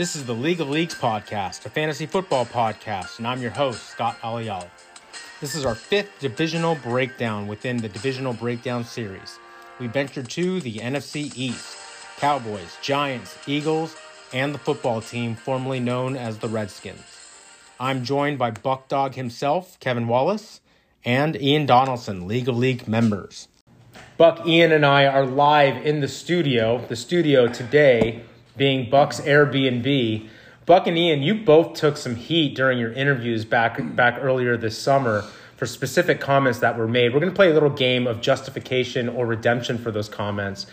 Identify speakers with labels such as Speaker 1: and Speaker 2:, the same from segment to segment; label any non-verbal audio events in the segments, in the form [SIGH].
Speaker 1: This is the League of Leagues podcast, a fantasy football podcast, and I'm your host, Scott Alial. This is our fifth divisional breakdown within the divisional breakdown series. We venture to the NFC East Cowboys, Giants, Eagles, and the football team formerly known as the Redskins. I'm joined by Buck Dog himself, Kevin Wallace, and Ian Donaldson, League of League members. Buck, Ian, and I are live in the studio. The studio today being Buck's Airbnb. Buck and Ian, you both took some heat during your interviews back back earlier this summer for specific comments that were made. We're going to play a little game of justification or redemption for those comments.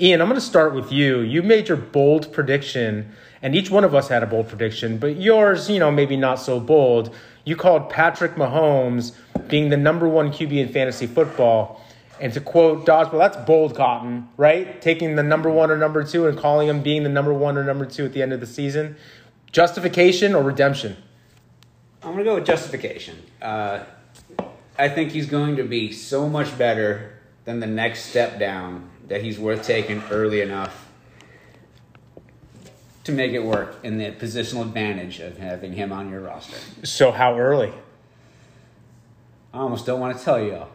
Speaker 1: Ian, I'm going to start with you. You made your bold prediction, and each one of us had a bold prediction, but yours, you know, maybe not so bold. You called Patrick Mahomes being the number one QB in fantasy football and to quote Dodgeball, that's bold cotton, right? Taking the number one or number two and calling him being the number one or number two at the end of the season. Justification or redemption?
Speaker 2: I'm going to go with justification. Uh, I think he's going to be so much better than the next step down that he's worth taking early enough to make it work in the positional advantage of having him on your roster.
Speaker 1: So, how early?
Speaker 2: I almost don't want to tell you.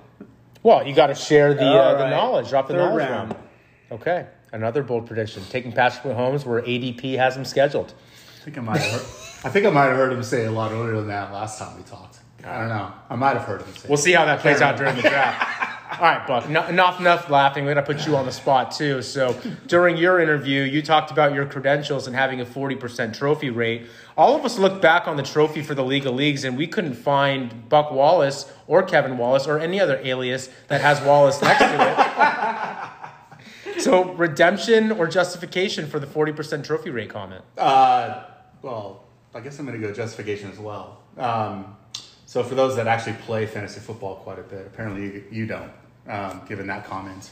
Speaker 1: Well, you got to share the uh,
Speaker 2: right.
Speaker 1: the knowledge, drop the
Speaker 2: Third
Speaker 1: knowledge
Speaker 2: round.
Speaker 1: round. Okay, another bold prediction: taking Patrick Mahomes where ADP has him scheduled.
Speaker 3: I think I might have heard, I think I might have heard him say a lot earlier than that last time we talked. I don't know. I might have heard him say.
Speaker 1: We'll see how that plays out during the draft. [LAUGHS] All right, Buck. No, enough, enough laughing. We're gonna put you on the spot too. So during your interview, you talked about your credentials and having a forty percent trophy rate. All of us looked back on the trophy for the League of Leagues, and we couldn't find Buck Wallace or Kevin Wallace or any other alias that has Wallace next to it. [LAUGHS] so redemption or justification for the forty percent trophy rate comment?
Speaker 3: Uh, well, I guess I'm to go justification as well. Um, so for those that actually play fantasy football quite a bit, apparently you, you don't, um, given that comment.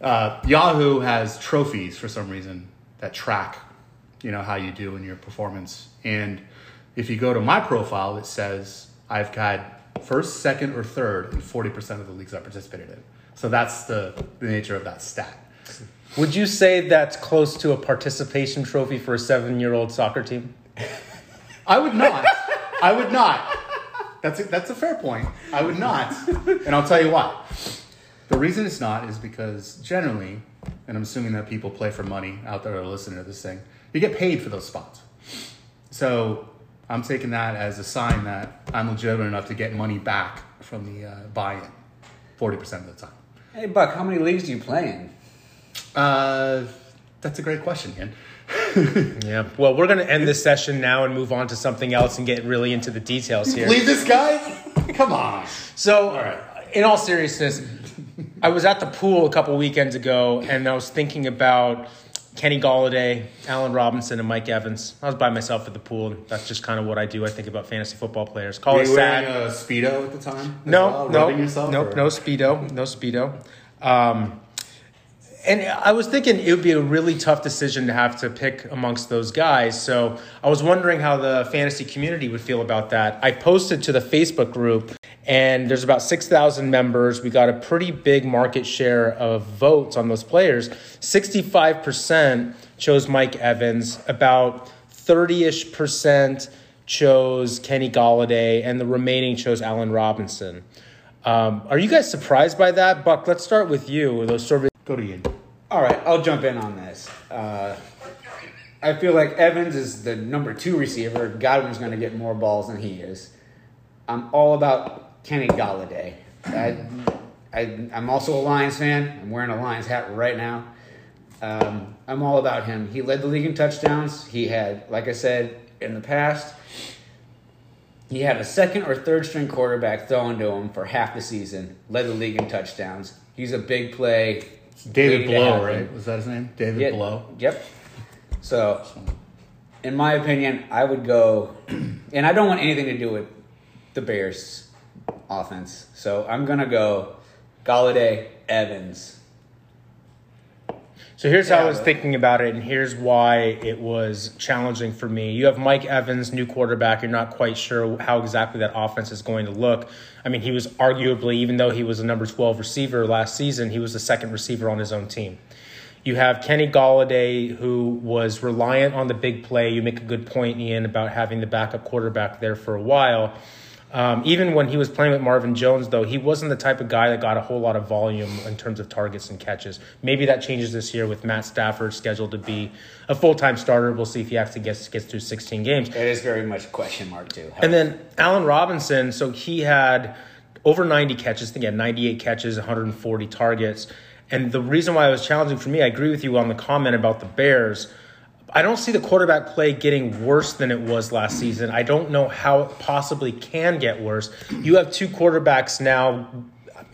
Speaker 3: Uh, Yahoo has trophies for some reason that track, you know, how you do in your performance. And if you go to my profile, it says I've had first, second, or third in 40% of the leagues I participated in. So that's the, the nature of that stat.
Speaker 1: Would you say that's close to a participation trophy for a seven-year-old soccer team?
Speaker 3: I would not. I would not. That's a, that's a fair point. I would not. And I'll tell you why. The reason it's not is because generally, and I'm assuming that people play for money out there that are listening to this thing, you get paid for those spots. So I'm taking that as a sign that I'm legitimate enough to get money back from the uh, buy-in 40% of the time.
Speaker 2: Hey, Buck, how many leagues do you play in?
Speaker 3: Uh, that's a great question, Ian. [LAUGHS]
Speaker 1: Yeah. Well, we're going to end this session now and move on to something else and get really into the details here.
Speaker 3: Leave this guy? Come on.
Speaker 1: So,
Speaker 3: All right.
Speaker 1: in all seriousness, I was at the pool a couple weekends ago and I was thinking about Kenny Golladay, Allen Robinson, and Mike Evans. I was by myself at the pool. And that's just kind of what I do. I think about fantasy football players. Call
Speaker 3: Were
Speaker 1: it
Speaker 3: you wearing
Speaker 1: sad.
Speaker 3: a Speedo at the time?
Speaker 1: No,
Speaker 3: well,
Speaker 1: no, nope,
Speaker 3: or-
Speaker 1: no speedo, no speedo. Um, and I was thinking it would be a really tough decision to have to pick amongst those guys. So I was wondering how the fantasy community would feel about that. I posted to the Facebook group, and there's about six thousand members. We got a pretty big market share of votes on those players. Sixty-five percent chose Mike Evans. About thirty-ish percent chose Kenny Golladay, and the remaining chose Allen Robinson. Um, are you guys surprised by that, Buck? Let's start with you. Those surveys.
Speaker 3: Ian.
Speaker 2: All right, I'll jump in on this. Uh, I feel like Evans is the number two receiver. Godwin's going to get more balls than he is. I'm all about Kenny Golladay. I, I, I'm also a Lions fan. I'm wearing a Lions hat right now. Um, I'm all about him. He led the league in touchdowns. He had, like I said in the past, he had a second or third string quarterback thrown to him for half the season. Led the league in touchdowns. He's a big play.
Speaker 3: David
Speaker 2: Blough,
Speaker 3: right? Was that his name? David
Speaker 2: Yeah,
Speaker 3: Blough.
Speaker 2: Yep. So, in my opinion, I would go, [CLEARS THROAT] and I don't want anything to do with the Bears' offense. So I'm gonna go Golladay, Evans.
Speaker 1: So here's how I was thinking about it, and here's why it was challenging for me. You have Mike Evans, new quarterback. You're not quite sure how exactly that offense is going to look. I mean, he was arguably, even though he was a number 12 receiver last season, he was the second receiver on his own team. You have Kenny Golladay, who was reliant on the big play. You make a good point, Ian, about having the backup quarterback there for a while. Um, even when he was playing with Marvin Jones, though, he wasn't the type of guy that got a whole lot of volume in terms of targets and catches. Maybe that changes this year with Matt Stafford scheduled to be a full time starter. We'll see if he actually gets gets through 16 games.
Speaker 2: It is very much a question mark too.
Speaker 1: And then Allen Robinson, so he had over 90 catches, I think he had 98 catches, 140 targets. And the reason why it was challenging for me, I agree with you on the comment about the Bears. I don't see the quarterback play getting worse than it was last season. I don't know how it possibly can get worse. You have two quarterbacks now.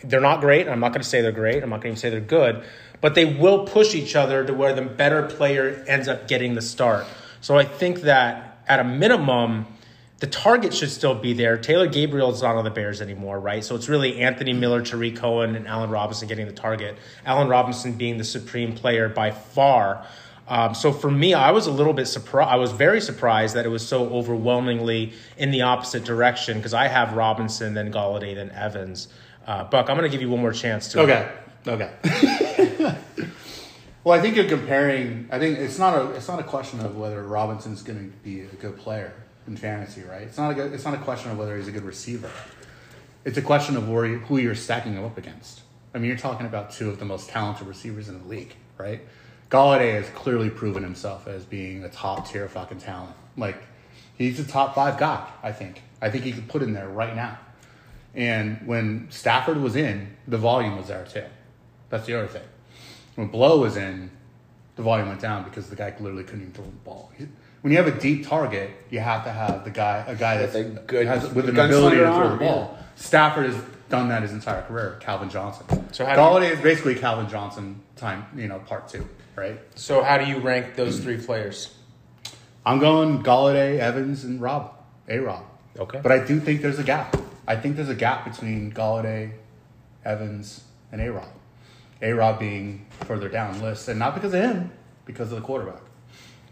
Speaker 1: They're not great. I'm not going to say they're great. I'm not going to say they're good, but they will push each other to where the better player ends up getting the start. So I think that at a minimum, the target should still be there. Taylor Gabriel is not on the Bears anymore, right? So it's really Anthony Miller, Tarik Cohen, and Allen Robinson getting the target. Allen Robinson being the supreme player by far. Um, so for me, I was a little bit surprised. I was very surprised that it was so overwhelmingly in the opposite direction because I have Robinson, then Golladay, then Evans. Uh, Buck, I'm going to give you one more chance to.
Speaker 3: Okay. Okay. [LAUGHS] well, I think you're comparing. I think it's not a. It's not a question of whether Robinson's going to be a good player in fantasy, right? It's not a. Good, it's not a question of whether he's a good receiver. It's a question of where who you're stacking him up against. I mean, you're talking about two of the most talented receivers in the league, right? Golladay has clearly proven himself as being a top tier fucking talent. Like, he's a top five guy, I think. I think he could put in there right now. And when Stafford was in, the volume was there too. That's the other thing. When Blough was in, the volume went down because the guy literally couldn't even throw the ball. When you have a deep target, you have to have the guy, a guy that's
Speaker 2: With a good-
Speaker 3: has, with an ability to throw
Speaker 2: arm,
Speaker 3: the ball. Stafford has done that his entire career. Calvin Johnson.
Speaker 1: So how do
Speaker 3: Golladay is basically Calvin Johnson time, you know, part two, right?
Speaker 1: So how do you rank those three players?
Speaker 3: I'm going Golladay, Evans, and Rob, A Rob.
Speaker 1: Okay.
Speaker 3: But I do think there's a gap. I think there's a gap between Golladay, Evans, and A Rob. A Rob being further down the list, and not because of him, because of the quarterback.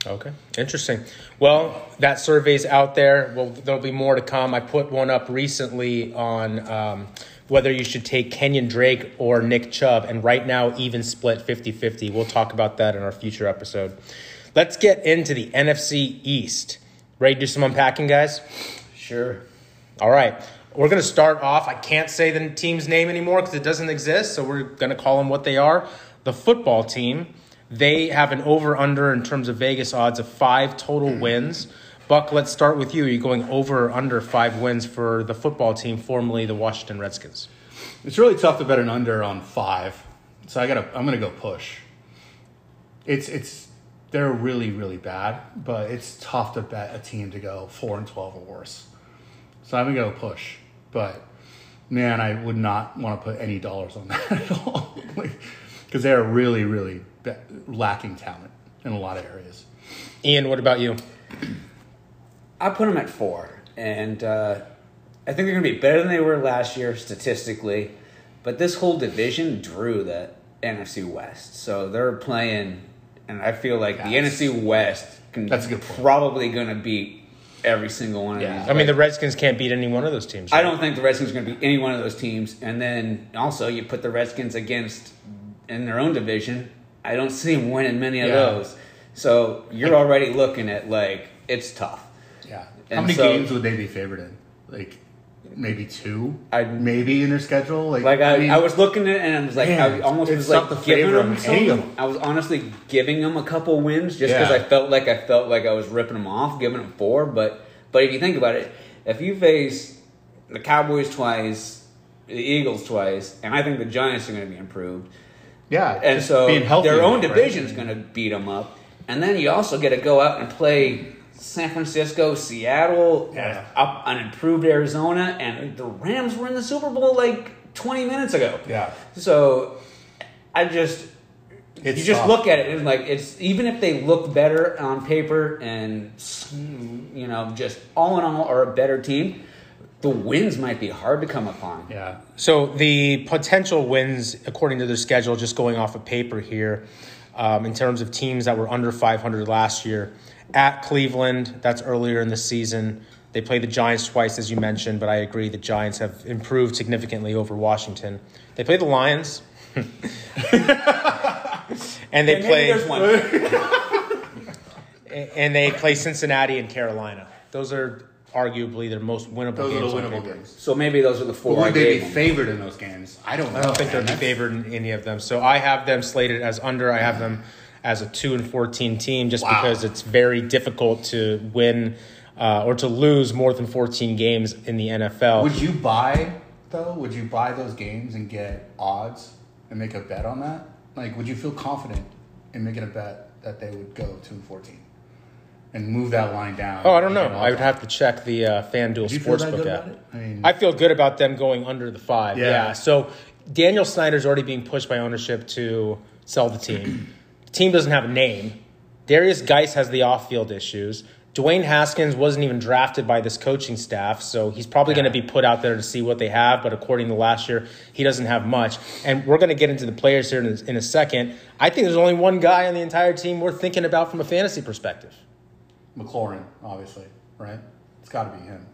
Speaker 1: Okay, interesting. Well, that survey's out there. Well, there'll be more to come. I put one up recently on um, whether you should take Kenyon Drake or Nick Chubb, and right now, even split 50 50. We'll talk about that in our future episode. Let's get into the NFC East. Ready to do some unpacking, guys?
Speaker 2: Sure.
Speaker 1: All right. We're going to start off. I can't say the team's name anymore because it doesn't exist, so we're going to call them what they are. The football team. They have an over under in terms of Vegas odds of five total hmm. wins. Buck, let's start with you. Are you going over or under five wins for the football team, formerly the Washington Redskins?
Speaker 3: It's really tough to bet an under on five, so I gotta. I'm gonna go push. It's it's they're really really bad, but it's tough to bet a team to go four and twelve or worse. So I'm gonna go push, but man, I would not want to put any dollars on [LAUGHS] that at all, because they're really really be- lacking talent in a lot of areas.
Speaker 1: Ian, what about you?
Speaker 2: I put them at four, and uh, I think they're going to be better than they were last year statistically. But this whole division drew the NFC West, so they're playing, and I feel like the NFC West can
Speaker 3: That's a good point.
Speaker 2: probably going to beat every single one of
Speaker 3: Yeah.
Speaker 2: these.
Speaker 1: I mean, the Redskins can't beat any one of those teams.
Speaker 2: I don't think the Redskins are going to beat any one of those teams. And then also, you put the Redskins against in their own division. I don't see them winning many of
Speaker 3: Yeah.
Speaker 2: those. So you're already looking at like it's tough.
Speaker 3: Yeah. How many
Speaker 2: so-
Speaker 3: games would they be favored in? Like maybe two,
Speaker 2: I'd-
Speaker 3: maybe in their schedule. Like,
Speaker 2: Like I,
Speaker 3: mean,
Speaker 2: I was looking at it and I was like,
Speaker 3: Man,
Speaker 2: I almost
Speaker 3: it's
Speaker 2: was like
Speaker 3: tough
Speaker 2: giving them
Speaker 3: them, any of
Speaker 2: some.
Speaker 3: them.
Speaker 2: I was honestly giving them a couple wins just because
Speaker 3: Yeah.
Speaker 2: I felt like I felt like I was ripping them off, giving them four. But but if you think about it, if you face the Cowboys twice, the Eagles twice, and I think the Giants are going to be improved.
Speaker 3: yeah,
Speaker 2: and so their own
Speaker 3: right?
Speaker 2: division is going to beat them up, and then you also get to go out and play San Francisco, Seattle,
Speaker 3: Yeah.
Speaker 2: up an improved Arizona, and the Rams were in the Super Bowl like 20 minutes ago.
Speaker 3: Yeah.
Speaker 2: So I just
Speaker 3: It's
Speaker 2: you just
Speaker 3: tough.
Speaker 2: look at it and like it's even if they look better on paper and you know just all in all are a better team, the wins might be hard to come upon.
Speaker 3: Yeah,
Speaker 1: So the potential wins, according to their schedule, just going off of paper here, um, in terms of teams that were under 500 last year, at Cleveland, that's earlier in the season. They play the Giants twice, as you mentioned, but I agree the Giants have improved significantly over Washington. They play the Lions. [LAUGHS] and they
Speaker 2: maybe
Speaker 1: play
Speaker 2: there's one. [LAUGHS]
Speaker 1: and they play Cincinnati and Carolina. Those are arguably their most winnable
Speaker 3: Those are
Speaker 1: games.
Speaker 3: the winnable games.
Speaker 2: So maybe those are the four. I
Speaker 3: would they
Speaker 2: gave
Speaker 3: be
Speaker 2: them.
Speaker 3: favored in those games? I don't know.
Speaker 1: I don't think they'll be favored in any of them. So I have them slated as under. I have them as a two and fourteen team, just
Speaker 3: Wow.
Speaker 1: because it's very difficult to win uh, or to lose more than fourteen games in the NFL.
Speaker 3: Would you buy though? Would you buy those games and get odds and make a bet on that? Like, would you feel confident in making a bet that they would go two and fourteen and move that line down?
Speaker 1: oh, I don't know. I would have to check the uh, FanDuel
Speaker 3: Do you feel
Speaker 1: Sportsbook
Speaker 3: good
Speaker 1: app.
Speaker 3: about it? I mean,
Speaker 1: I feel good about them going under the five. Yeah.
Speaker 3: Yeah.
Speaker 1: So Daniel Snyder's already being pushed by ownership to sell the team. Team doesn't have a name. Derrius Guice has the off-field issues. Dwayne Haskins wasn't even drafted by this coaching staff, so he's probably
Speaker 3: Yeah.
Speaker 1: going to be put out there to see what they have. But according to last year, he doesn't have much. And we're going to get into the players here in a, in a second. I think there's only one guy on the entire team we're thinking about from a fantasy perspective.
Speaker 3: McLaurin, obviously, right? It's got to be him.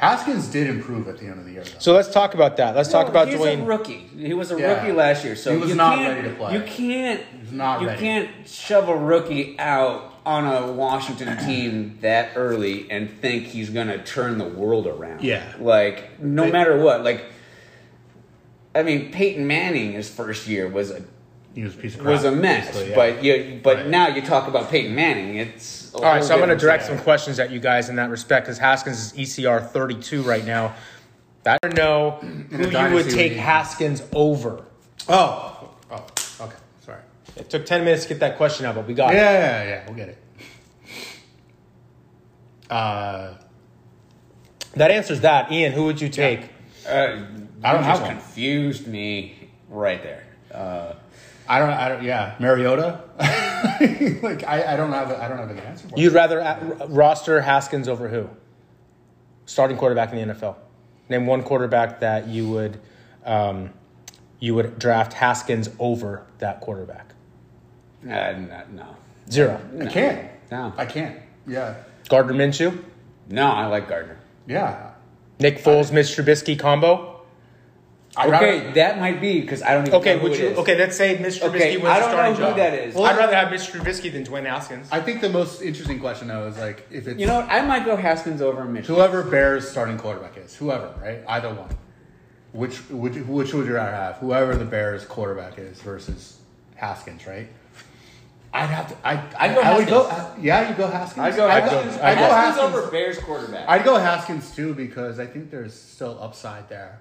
Speaker 3: Haskins did improve at the end of the year. Though.
Speaker 1: So let's talk about that. Let's talk
Speaker 2: Well,
Speaker 1: about
Speaker 2: he's
Speaker 1: Dwayne.
Speaker 2: a rookie. He was a
Speaker 3: Yeah.
Speaker 2: rookie last year, so
Speaker 3: He was
Speaker 2: you
Speaker 3: not
Speaker 2: can't,
Speaker 3: ready to play.
Speaker 2: You can't.
Speaker 3: was not
Speaker 2: you
Speaker 3: ready.
Speaker 2: can't shove a rookie out on a Washington [CLEARS THROAT] team that early and think he's gonna turn the world around.
Speaker 3: Yeah.
Speaker 2: like no
Speaker 3: They-
Speaker 2: matter what. Like, I mean, Peyton Manning his first year was a
Speaker 3: he was a piece of crap.
Speaker 2: was a mess,
Speaker 3: basically, yeah.
Speaker 2: but you but
Speaker 3: Right.
Speaker 2: now you talk about Peyton Manning. It's a
Speaker 1: All right, so I'm going to direct some questions at you guys in that respect because Haskins is ECR 32 right now. I don't know who you would take. Haskins over.
Speaker 3: oh, oh, okay, sorry.
Speaker 1: It took 10 minutes to get that question out, but we got
Speaker 3: Yeah,
Speaker 1: it.
Speaker 3: yeah, yeah, we'll get it. Uh,
Speaker 1: That answers that. Ian, who would you take?
Speaker 2: Uh,
Speaker 3: I don't
Speaker 2: you
Speaker 3: have
Speaker 2: just
Speaker 3: one.
Speaker 2: confused me right there. Uh,
Speaker 3: I don't, I don't, yeah, Mariota. [LAUGHS] like I, I don't have, a, I don't have an answer for.
Speaker 1: You'd rather uh, roster Haskins over who? Starting quarterback in the NFL. Name one quarterback that you would um, you would draft Haskins over that quarterback.
Speaker 2: uh, no, no,
Speaker 1: Zero.
Speaker 3: I can't.
Speaker 2: no,
Speaker 3: I can't. Yeah,
Speaker 1: Gardner Minshew,
Speaker 2: no. I like Gardner.
Speaker 3: yeah.
Speaker 1: Nick Foles, Mitch Trubisky combo.
Speaker 3: I'd
Speaker 2: Okay,
Speaker 3: rather-
Speaker 2: that might be because I don't even
Speaker 1: Okay,
Speaker 2: know who
Speaker 1: would
Speaker 2: it
Speaker 1: you?
Speaker 2: is.
Speaker 1: Okay, let's say Mitch Trubisky
Speaker 2: Okay,
Speaker 1: wins
Speaker 2: I don't know
Speaker 1: starting
Speaker 2: who
Speaker 1: job.
Speaker 2: that is.
Speaker 1: I'd rather have Mr. Trubisky than Dwayne Haskins.
Speaker 3: I think the most interesting question though is like if it's
Speaker 2: You know what? I might go Haskins over Mitchell.
Speaker 3: whoever Bears starting quarterback is, whoever, right? Either one. Which which which would you rather have? Whoever the Bears quarterback is versus Haskins, right? I'd have to. I
Speaker 2: I'd go
Speaker 3: I would go.
Speaker 2: Haskins.
Speaker 3: yeah, you go Haskins.
Speaker 2: I'd go
Speaker 3: I'd
Speaker 2: Haskins.
Speaker 3: I'd go
Speaker 2: Haskins
Speaker 3: Haskins
Speaker 2: over Bears quarterback.
Speaker 3: I'd go Haskins too because I think there's still upside there,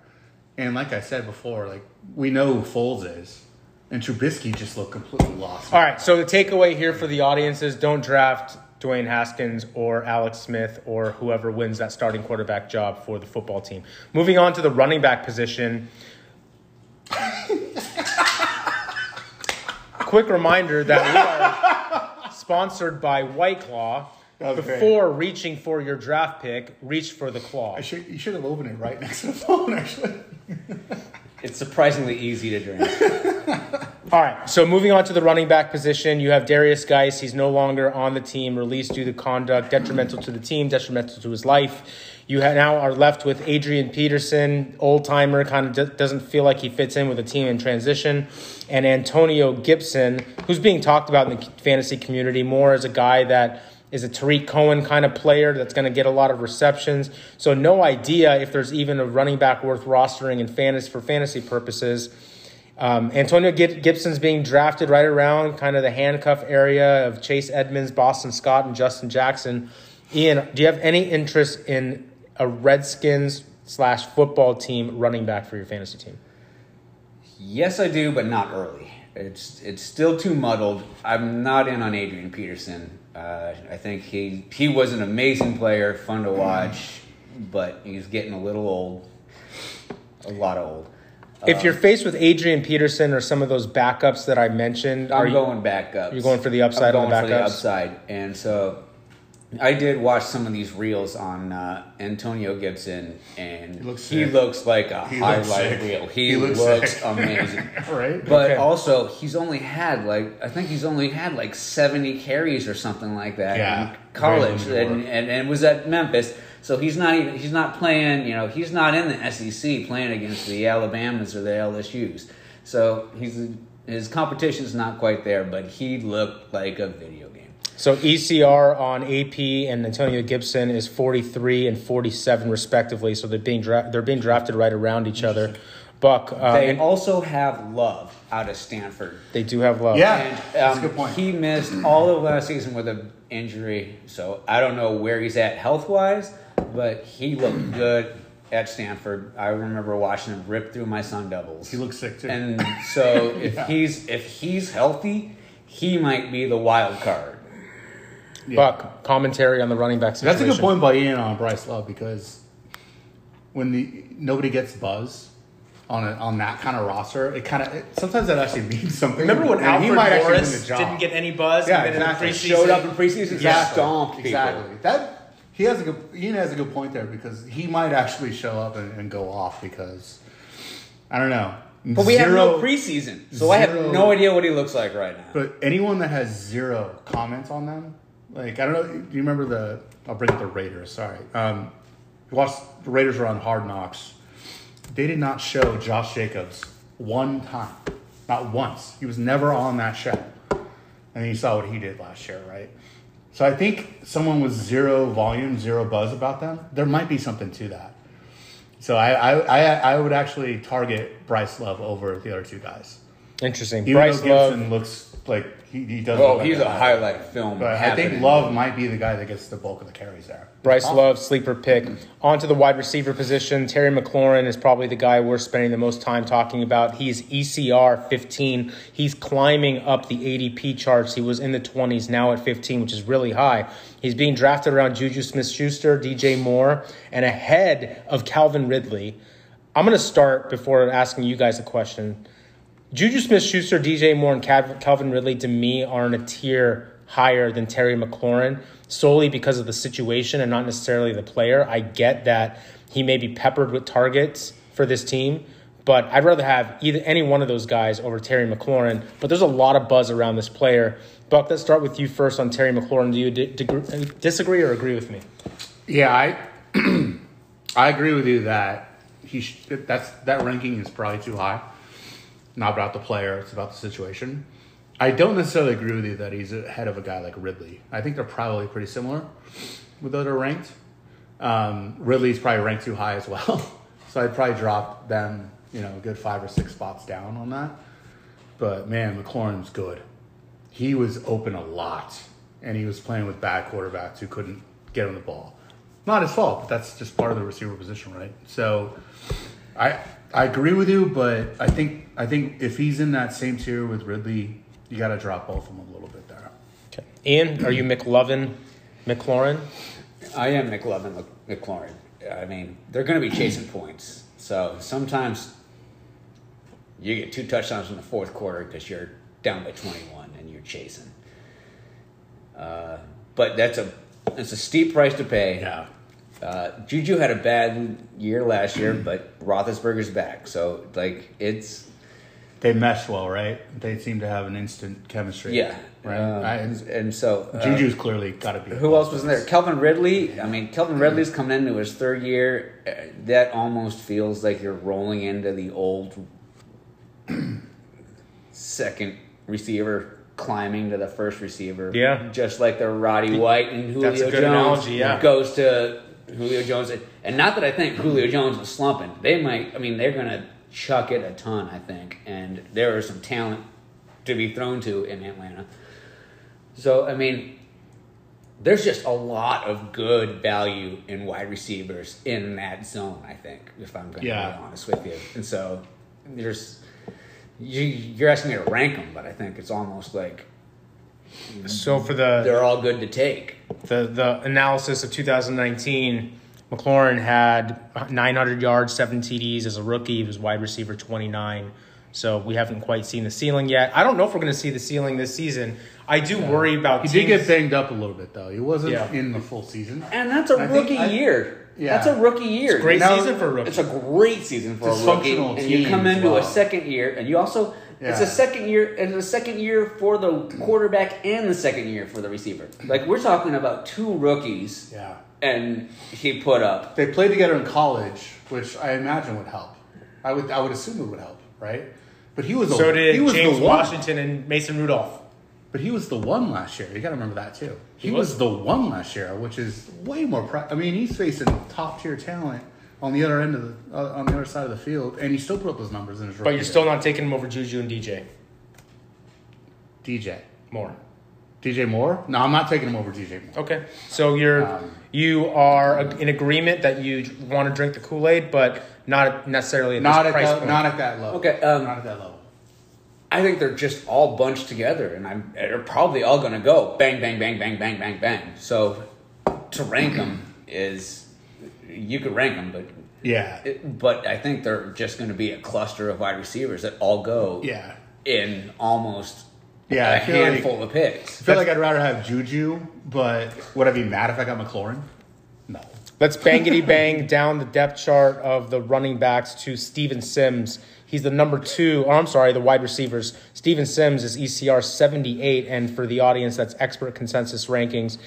Speaker 3: and like I said before, like we know who Foles is, and Trubisky just looked completely lost.
Speaker 1: All right, so the takeaway here for the audience is don't draft Dwayne Haskins or Alex Smith or whoever wins that starting quarterback job for the football team. Moving on to the running back position. [LAUGHS] Quick reminder that we are sponsored by White Claw.
Speaker 3: That was great.
Speaker 1: Before reaching for your draft pick, reach for the claw.
Speaker 3: I should you should have opened it right [LAUGHS] next to the phone actually.
Speaker 2: It's surprisingly easy to drink. [LAUGHS]
Speaker 1: All right. So moving on to the running back position, you have Derrius Guice. He's no longer on the team, released due to conduct detrimental to the team, detrimental to his life. You ha now are left with Adrian Peterson, old timer, kind of d- doesn't feel like he fits in with the team in transition, and Antonio Gibson, who's being talked about in the fantasy community more as a guy that is a Tarik Cohen kind of player that's going to get a lot of receptions. So no idea if there's even a running back worth rostering in fantasy for fantasy purposes. Um, Antonio Gibson's being drafted right around kind of the handcuff area of Chase Edmonds, Boston Scott, and Justin Jackson. Ian, do you have any interest in a Redskins slash football team running back for your fantasy team?
Speaker 2: yes, I do, but not early. It's it's still too muddled. I'm not in on Adrian Peterson. Uh, I think he he was an amazing player, fun to watch, but he's getting a little old, a lot old.
Speaker 1: if you're faced with Adrian Peterson or some of those backups that I mentioned, are
Speaker 2: I'm
Speaker 1: you,
Speaker 2: going back up.
Speaker 1: you're going for the upside
Speaker 2: I'm
Speaker 1: on the
Speaker 2: going for the upside, and so I did watch some of these reels on uh, Antonio Gibson, and he
Speaker 3: looks
Speaker 2: looks, like a
Speaker 3: He
Speaker 2: highlight reel. He,
Speaker 3: He
Speaker 2: looks,
Speaker 3: looks [LAUGHS]
Speaker 2: amazing. [LAUGHS]
Speaker 3: right?
Speaker 2: But
Speaker 1: Okay.
Speaker 2: also, he's only had like I think he's only had like seventy carries or something like that
Speaker 3: Yeah,
Speaker 2: in college, and, and and was at Memphis. So he's not even he's not playing. You know, he's not in the SEC playing against the Alabamas or the LSU's. So he's his competition is not quite there, but he looked like a video game.
Speaker 1: So ECR on AP and Antonio Gibson is 43 and 47 respectively. So they're being dra- they're being drafted right around each other. Buck, uh,
Speaker 2: They
Speaker 1: and
Speaker 2: also have Love out of Stanford.
Speaker 1: they do have love.
Speaker 3: Yeah.
Speaker 2: And
Speaker 3: That's
Speaker 2: um,
Speaker 3: a good point.
Speaker 2: he missed all of last season with an injury, so I don't know where he's at health wise, but he looked [CLEARS THROAT] good at Stanford. I remember watching him rip through my Sun Devils.
Speaker 3: He looks sick too.
Speaker 2: and [LAUGHS] so if
Speaker 3: Yeah.
Speaker 2: he's if he's healthy, he might be the wild card.
Speaker 3: Yeah.
Speaker 1: Buck, commentary on the running back situation.
Speaker 3: That's a good point by Ian on Bryce Love because when the nobody gets buzz on a, on that kind of roster, it kind of sometimes that actually means something.
Speaker 1: Remember when
Speaker 3: And
Speaker 1: Alfred
Speaker 3: actually win
Speaker 1: Morris didn't get any buzz?
Speaker 3: Yeah,
Speaker 1: and then
Speaker 3: exactly.
Speaker 1: in
Speaker 2: Showed up in preseason, and
Speaker 3: Exactly.
Speaker 2: stomped people.
Speaker 3: Exactly. That he has a good Ian has a good point there because he might actually show up and, and go off because I don't know.
Speaker 2: But we have no preseason, so I have no idea what he looks like right now.
Speaker 3: But anyone that has zero comments on them, like I don't know. Do you remember the? I'll bring up the Raiders. Sorry. Um, the Raiders were on Hard Knocks. They did not show Josh Jacobs one time, not once. He was never on that show. And you saw what he did last year, right? So I think someone with zero volume, zero buzz about them, there might be something to that. So I I, I, I would actually target Bryce Love over the other two guys.
Speaker 1: Interesting.
Speaker 3: Even
Speaker 1: Bryce
Speaker 3: though
Speaker 1: Love.
Speaker 3: Looks like he, he does.
Speaker 2: Oh,
Speaker 3: look like
Speaker 2: he's a
Speaker 3: guy.
Speaker 2: highlight film.
Speaker 3: But I
Speaker 2: happening.
Speaker 3: think Love might be the guy that gets the bulk of the carries there.
Speaker 1: Bryce
Speaker 3: Awesome.
Speaker 1: Love, sleeper pick. On to the wide receiver position. Terry McLaurin is probably the guy we're spending the most time talking about. He's ECR 15. He's climbing up the ADP charts. He was in the 20s, now at 15, which is really high. He's being drafted around Juju Smith Schuster, DJ Moore, and ahead of Calvin Ridley. I'm going to start before asking you guys a question. Juju Smith Schuster, DJ Moore, and Calvin Ridley to me are in a tier higher than Terry McLaurin solely because of the situation and not necessarily the player. I get that he may be peppered with targets for this team, but I'd rather have either any one of those guys over Terry McLaurin. But there's a lot of buzz around this player. Buck, let's start with you first on Terry McLaurin. Do you disagree or agree with me?
Speaker 3: Yeah, I [CLEARS THROAT] I agree with you that he sh- that's that ranking is probably too high. Not about the player; it's about the situation. I don't necessarily agree with you that he's ahead of a guy like Ridley. I think they're probably pretty similar with those are ranked. Um, Ridley's probably ranked too high as well, [LAUGHS] so I'd probably drop them, you know, a good five or six spots down on that. But man, McLaurin's good. He was open a lot, and he was playing with bad quarterbacks who couldn't get him the ball. Not his fault, but that's just part of the receiver position, right? So, I I agree with you, but I think I think if he's in that same tier with Ridley, you got to drop both of them a little bit there.
Speaker 1: Okay. Ian, are you McLovin, McLaurin?
Speaker 2: I am McLovin McLaurin. I mean, they're going to be chasing [CLEARS THROAT] points. So sometimes you get two touchdowns in the fourth quarter because you're down by 21 and you're chasing. Uh, but that's a it's a steep price to pay.
Speaker 3: Yeah,
Speaker 2: Uh, Juju had a bad year last year, but Roethlisberger's back. So like it's
Speaker 3: they mesh well, right? They seem to have an instant chemistry.
Speaker 2: yeah.
Speaker 3: right.
Speaker 2: Um,
Speaker 3: I-
Speaker 2: and, and so uh,
Speaker 3: Juju's clearly got to be.
Speaker 2: Who else was in there? Calvin Ridley. I mean, Calvin Ridley's coming into his third year. Uh, That almost feels like you're rolling into the old second receiver climbing to the first receiver.
Speaker 1: Yeah.
Speaker 2: just like the Roddy White and Julio
Speaker 1: That's a good
Speaker 2: Jones
Speaker 1: analogy, yeah.
Speaker 2: goes to Julio Jones. And not that I think Julio Jones is slumping. They might. I mean, they're gonna chuck it a ton. I think, and there is some talent to be thrown to in Atlanta. So I mean, there's just a lot of good value in wide receivers in that zone. I think, if I'm going to
Speaker 3: Yeah.
Speaker 2: be honest with you, and so there's you, you're asking me to rank them, but I think it's almost like
Speaker 1: So for the
Speaker 2: they're all good to take.
Speaker 1: the the analysis of 2019, McLaurin had 900 yards, seven TDs as a rookie. He was wide receiver 29. So we haven't quite seen the ceiling yet. I don't know if we're going to see the ceiling this season. I do worry about.
Speaker 3: He did get banged up a little bit though. He wasn't
Speaker 1: Yeah.
Speaker 3: in the full season.
Speaker 2: And that's a
Speaker 3: think
Speaker 2: rookie
Speaker 3: I-
Speaker 2: year.
Speaker 3: Yeah.
Speaker 2: That's a rookie year.
Speaker 1: It's a great
Speaker 2: Now,
Speaker 1: season for a rookie.
Speaker 2: It's a great season for a rookie. And you come
Speaker 3: team as
Speaker 2: into a second year, and you also it's
Speaker 3: Yeah.
Speaker 2: a second year. It's a second year for the quarterback and the second year for the receiver. Like we're talking about two rookies,
Speaker 3: Yeah.
Speaker 2: and he put up.
Speaker 3: They played together in college, which I imagine would help. I would I would assume it would help, right? But he was the,
Speaker 1: So did
Speaker 3: he was
Speaker 1: James
Speaker 3: one.
Speaker 1: Washington and Mason Rudolph.
Speaker 3: But he was the one last year. You got to remember that too. He,
Speaker 1: He
Speaker 3: was.
Speaker 1: was.
Speaker 3: the one last year, which is way more. Pre- I mean, he's facing top tier talent on the other end of the uh, on the other side of the field, and he still put up those numbers in his.
Speaker 1: Room.
Speaker 3: But
Speaker 1: you're still not taking him over Juju and DJ
Speaker 3: DJ.
Speaker 1: Moore.
Speaker 3: DJ Moore? No, I'm not taking him over DJ Moore.
Speaker 1: Okay, so you're
Speaker 3: Um,
Speaker 1: you are in agreement that you want to drink the Kool Aid, but not necessarily at
Speaker 3: Not
Speaker 1: this
Speaker 3: at
Speaker 1: price
Speaker 3: that,
Speaker 1: point.
Speaker 3: not at that level.
Speaker 2: Okay, um,
Speaker 3: not at that level.
Speaker 2: I think they're just all bunched together, and I'm they're probably all going to go bang, bang, bang, bang, bang, bang, bang. So to rank them is you could rank them, but
Speaker 3: Yeah,
Speaker 2: it, but I think they're just going to be a cluster of wide receivers that all go
Speaker 3: yeah.
Speaker 2: in almost
Speaker 3: Yeah,
Speaker 2: a
Speaker 3: I feel like-
Speaker 2: handful of picks.
Speaker 3: I feel like I'd rather have Juju, but would I be mad if I got McLaurin? No.
Speaker 1: Let's bangity bang down the depth chart of the running backs to Steven Sims. He's the number two, or I'm sorry, the wide receivers. Steven Sims is ECR 78, and for the audience, that's expert consensus rankings.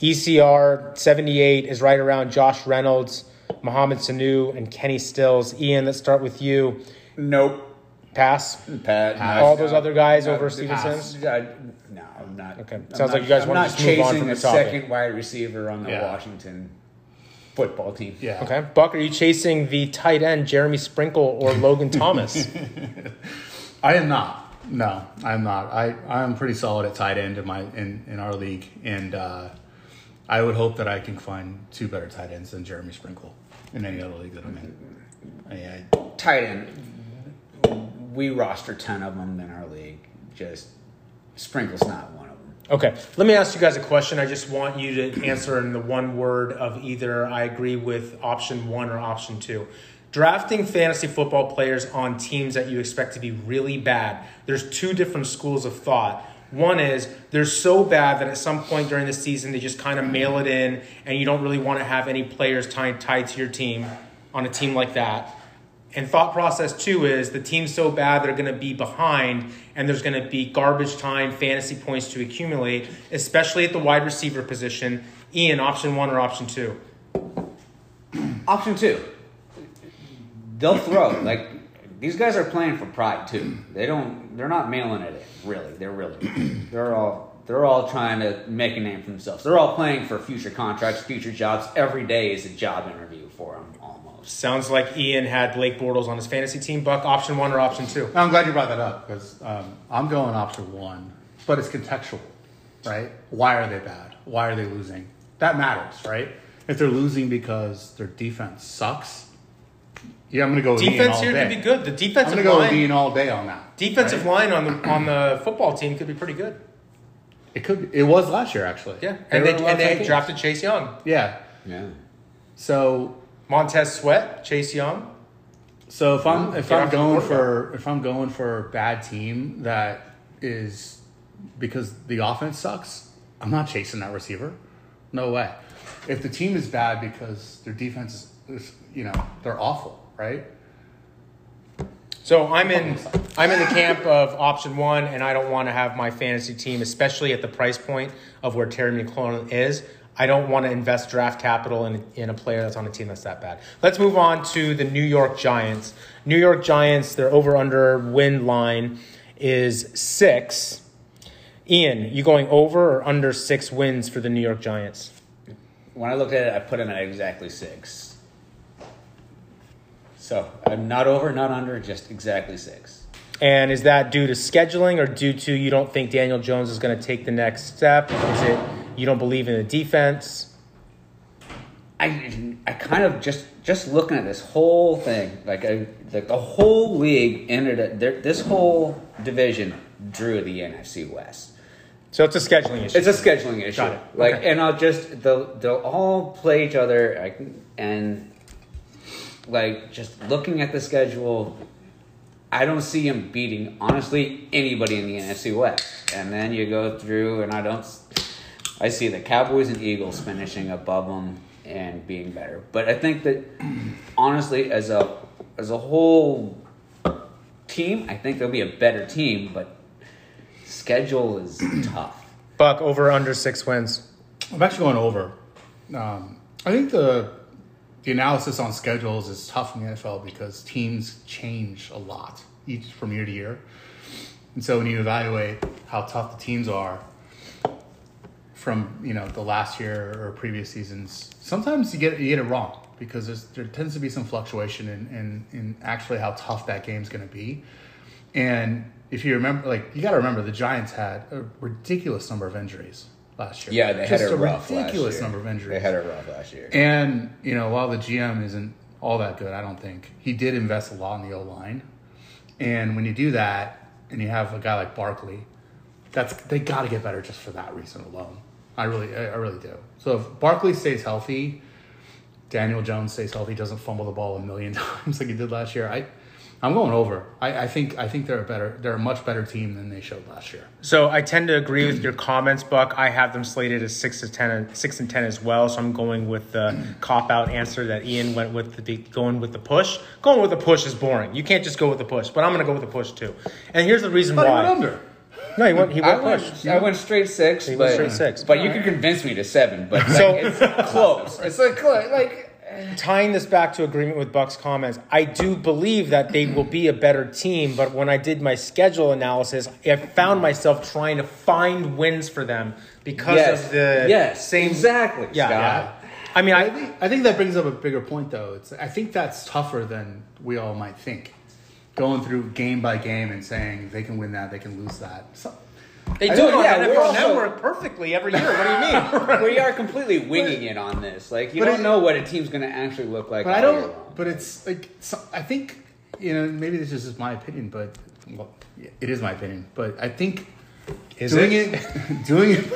Speaker 1: ECR 78 is right around Josh Reynolds, Mohamed Sanu, and Kenny Stills. Ian, let's start with you.
Speaker 2: Nope.
Speaker 1: Pass.
Speaker 2: Pat,
Speaker 1: All those other guys
Speaker 2: no,
Speaker 1: over Steven
Speaker 2: pass. I- no, I'm not.
Speaker 1: Okay.
Speaker 2: I'm
Speaker 1: Sounds
Speaker 2: not-
Speaker 1: like you guys
Speaker 2: I'm
Speaker 1: wanna
Speaker 2: not
Speaker 1: just move on
Speaker 2: chasing
Speaker 1: from
Speaker 2: a
Speaker 1: the topic.
Speaker 2: second wide receiver on the
Speaker 3: Yeah.
Speaker 2: Washington football team.
Speaker 3: Yeah.
Speaker 1: Okay. Buck, are you chasing the tight end, Jeremy Sprinkle or [LAUGHS] Logan Thomas?
Speaker 3: I am not. No, I'm not. I I'm pretty solid at tight end in my in, in our league, and uh, I would hope that I can find two better tight ends than Jeremy Sprinkle in any other league that I'm in. I, I,
Speaker 2: Tight end. We roster ten of them in our league. Just Sprinkle's not one of them.
Speaker 1: Okay, let me ask you guys a question. I just want you to answer in the one word of either I agree with option one or option two. Drafting fantasy football players on teams that you expect to be really bad, there's two different schools of thought. One is they're so bad that at some point during the season they just kind of mail it in and you don't really want to have any players tied, tied to your team on a team like that. And thought process two is the team's so bad they're going to be behind and there's going to be garbage time fantasy points to accumulate, especially at the wide receiver position. Ian, option one or option two?
Speaker 2: Option two. They'll throw. like these guys are playing for pride too. They don't they're not mailing it in, really. They're really [CLEARS THROAT] they're all they're all trying to make a name for themselves. They're all playing for future contracts, future jobs. Every day is a job interview for them almost.
Speaker 1: Sounds like Ian had Blake Bortles on his fantasy team. Buck, option one or option two?
Speaker 3: I'm glad you brought that up because um, I'm going option one, but it's contextual, right? Why are they bad? Why are they losing? That matters, right? If they're losing because their defense sucks, yeah, I'm going to go with Ian
Speaker 1: Defense
Speaker 3: all
Speaker 1: here
Speaker 3: day.
Speaker 1: could be good. The defensive
Speaker 3: I'm
Speaker 1: defensive
Speaker 3: going to go with Ian all day on that.
Speaker 1: defensive
Speaker 3: right?
Speaker 1: line on the on the football team could be pretty good.
Speaker 3: It could. It was last year actually.
Speaker 1: Yeah, and
Speaker 3: were
Speaker 1: they
Speaker 3: in a lot
Speaker 1: and they drafted Chase Young,
Speaker 3: Yeah.
Speaker 2: Yeah.
Speaker 3: So
Speaker 1: Montez Sweat, Chase Young.
Speaker 3: So if I'm if
Speaker 1: Get
Speaker 3: I'm going for if I'm going for a bad team that is because the offense sucks, I'm not chasing that receiver. No way. If the team is bad because their defense is, is you know they're awful, right?
Speaker 1: So I'm in I'm in the camp of option one, and I don't want to have my fantasy team, especially at the price point of where Terry McLaurin is. I don't want to invest draft capital in, in a player that's on a team that's that bad. Let's move on to the New York Giants. New York Giants, their over under win line is six. Ian, you going over or under six wins for the New York Giants?
Speaker 2: When I looked at it, I put them at exactly six. So I'm not over, not under, just exactly six.
Speaker 1: And is that due to scheduling or due to you don't think Daniel Jones is going to take the next step? Is it you don't believe in the defense?
Speaker 2: I I kind of just just looking at this whole thing, like I like the whole league ended there, this whole division drew the NFC West.
Speaker 1: So it's a scheduling issue.
Speaker 2: It's a scheduling issue.
Speaker 1: Got it.
Speaker 2: Like,
Speaker 1: Okay.
Speaker 2: and I'll just they'll they'll all play each other. I can, and like just looking at the schedule, I don't see him beating honestly anybody in the NFC West. And then you go through, and I don't. I see the Cowboys and Eagles finishing above them and being better. But I think that honestly, as a as a whole team, I think they'll be a better team. But schedule is [CLEARS THROAT] tough.
Speaker 1: Buck over under six wins.
Speaker 3: I'm actually going over. Um, I think the the analysis on schedules is tough in the NFL because teams change a lot, each from year to year. And so when you evaluate how tough the teams are from you know the last year or previous seasons, sometimes you get you get it wrong because there tends to be some fluctuation in, in, in actually how tough that game's going to be. And if you remember, like you got to remember, the Giants had a ridiculous number of injuries last year.
Speaker 2: Yeah, they
Speaker 3: Just
Speaker 2: had a
Speaker 3: a
Speaker 2: rough
Speaker 3: ridiculous number of injuries.
Speaker 2: They had a rough last year.
Speaker 3: And you know, while the GM isn't all that good, I don't think he did invest a lot in the O line. And when you do that, and you have a guy like Barkley, that's they got to get better just for that reason alone. I really, I I really do. So if Barkley stays healthy, Daniel Jones stays healthy, doesn't fumble the ball a million [LAUGHS] times like he did last year, I, I'm going over. I, I think, I think they're a better, they're a much better team than they showed last year.
Speaker 1: So I tend to agree with your comments, Buck. I have them slated as six to ten, and six and ten as well. So I'm going with the [CLEARS THROAT] cop out answer that Ian went with. The going with the push. Going with the push is boring. You can't just go with the push, but I'm going to go with the push too. And here's the reason
Speaker 3: why. he went under.
Speaker 1: No, he went. He
Speaker 2: I
Speaker 1: went
Speaker 2: went,
Speaker 1: push.
Speaker 2: I went straight six,
Speaker 1: He
Speaker 2: but
Speaker 1: went straight six.
Speaker 2: But you can convince me to seven. But like,
Speaker 1: So-
Speaker 2: it's close. [LAUGHS] It's like close. Like
Speaker 1: tying this back to agreement with Buck's comments, I do believe that they will be a better team. But when I did my schedule analysis, I found myself trying to find wins for them because
Speaker 2: yes,
Speaker 1: of the
Speaker 2: yes,
Speaker 1: same.
Speaker 2: exactly.
Speaker 1: Yeah,
Speaker 2: Scott.
Speaker 1: yeah. I mean,
Speaker 3: I
Speaker 1: I
Speaker 3: think, I think that brings up a bigger point, though. It's I think that's tougher than we all might think. Going through game by game and saying they can win that, they can lose that. So,
Speaker 1: they do it on
Speaker 2: yeah, we're
Speaker 1: NFL
Speaker 2: also-
Speaker 1: Network perfectly every year. What do you mean? [LAUGHS]
Speaker 2: we are completely winging it on this. Like you don't
Speaker 3: it-
Speaker 2: know what a team's going to actually look like.
Speaker 3: but I don't. But it's like so, I think you know maybe this is just my opinion, but well, it is my opinion. But I think
Speaker 1: Is
Speaker 3: doing
Speaker 1: it?
Speaker 3: it, [LAUGHS] doing it,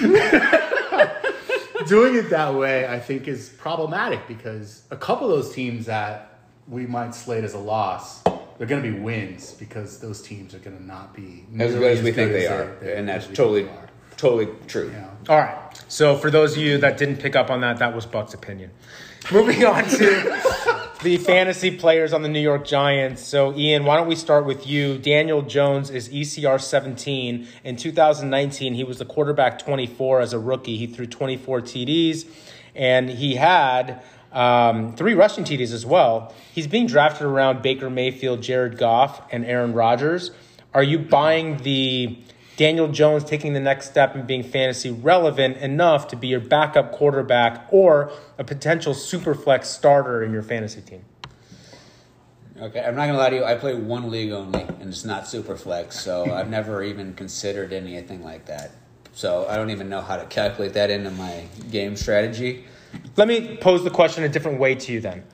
Speaker 3: [LAUGHS] doing it that way, I think is problematic because a couple of those teams that we might slate as a loss, they're going to be wins because those teams are going to not be
Speaker 2: as good as we think they are, and that's
Speaker 3: as we think
Speaker 2: totally, totally true.
Speaker 3: you know?
Speaker 1: All right. So for those of you that didn't pick up on that, that was Buck's opinion. [LAUGHS] Moving on to [LAUGHS] the fantasy players on the New York Giants. So Ian, why don't we start with you? Daniel Jones is ECR 17. In 2019, he was the quarterback 24 as a rookie. He threw 24 TDs, and he had um, three rushing TDs as well. He's being drafted around Baker Mayfield, Jared Goff, and Aaron Rodgers. Are you buying the Daniel Jones taking the next step and being fantasy relevant enough to be your backup quarterback or a potential super flex starter in your fantasy team?
Speaker 2: Okay, I'm not gonna lie to you. I play one league only, and it's not super flex, so I've never even considered anything like that. So I don't even know how to calculate that into my game strategy.
Speaker 1: Let me pose the question a different way to you then.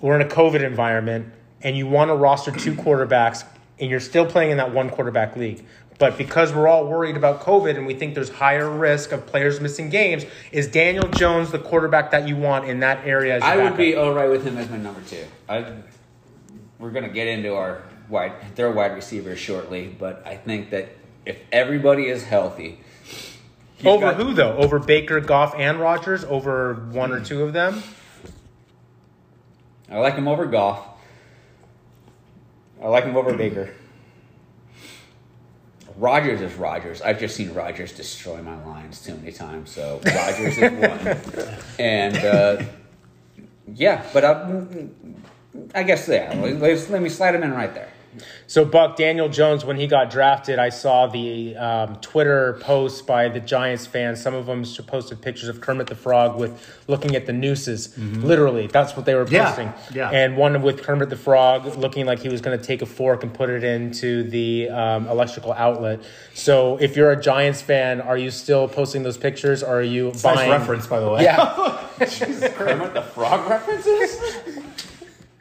Speaker 1: We're in a COVID environment and you want to roster two quarterbacks and you're still playing in that one quarterback league. But because we're all worried about COVID and we think there's higher risk of players missing games, is Daniel Jones the quarterback that you want in that area
Speaker 2: I would be all right with him as my number two. I, we're gonna get into our wide, their wide receivers shortly, but I think that if everybody is healthy, he's
Speaker 1: Over
Speaker 2: got-
Speaker 1: who though? Over Baker, Goff, and Rodgers? Over one or two of them?
Speaker 2: I like him over Goff. I like him over Baker. Rodgers is Rodgers. I've just seen Rodgers destroy my lines too many times. So Rodgers is one, [LAUGHS] and uh, yeah, but I, I guess yeah. Let's, let me slide him in right there.
Speaker 1: So Buck Daniel Jones, when he got drafted, I saw the um, Twitter posts by the Giants fans. Some of them posted pictures of Kermit the Frog with looking at the nooses. Literally, that's what they were posting.
Speaker 3: yeah.
Speaker 1: And one with Kermit the Frog looking like he was going to take a fork and put it into the um, electrical outlet. So, if you're a Giants fan, are you still posting those pictures? Or are you
Speaker 3: Nice
Speaker 1: buying?
Speaker 3: reference, by the way.
Speaker 1: Yeah. [LAUGHS]
Speaker 2: Kermit the Frog references. [LAUGHS]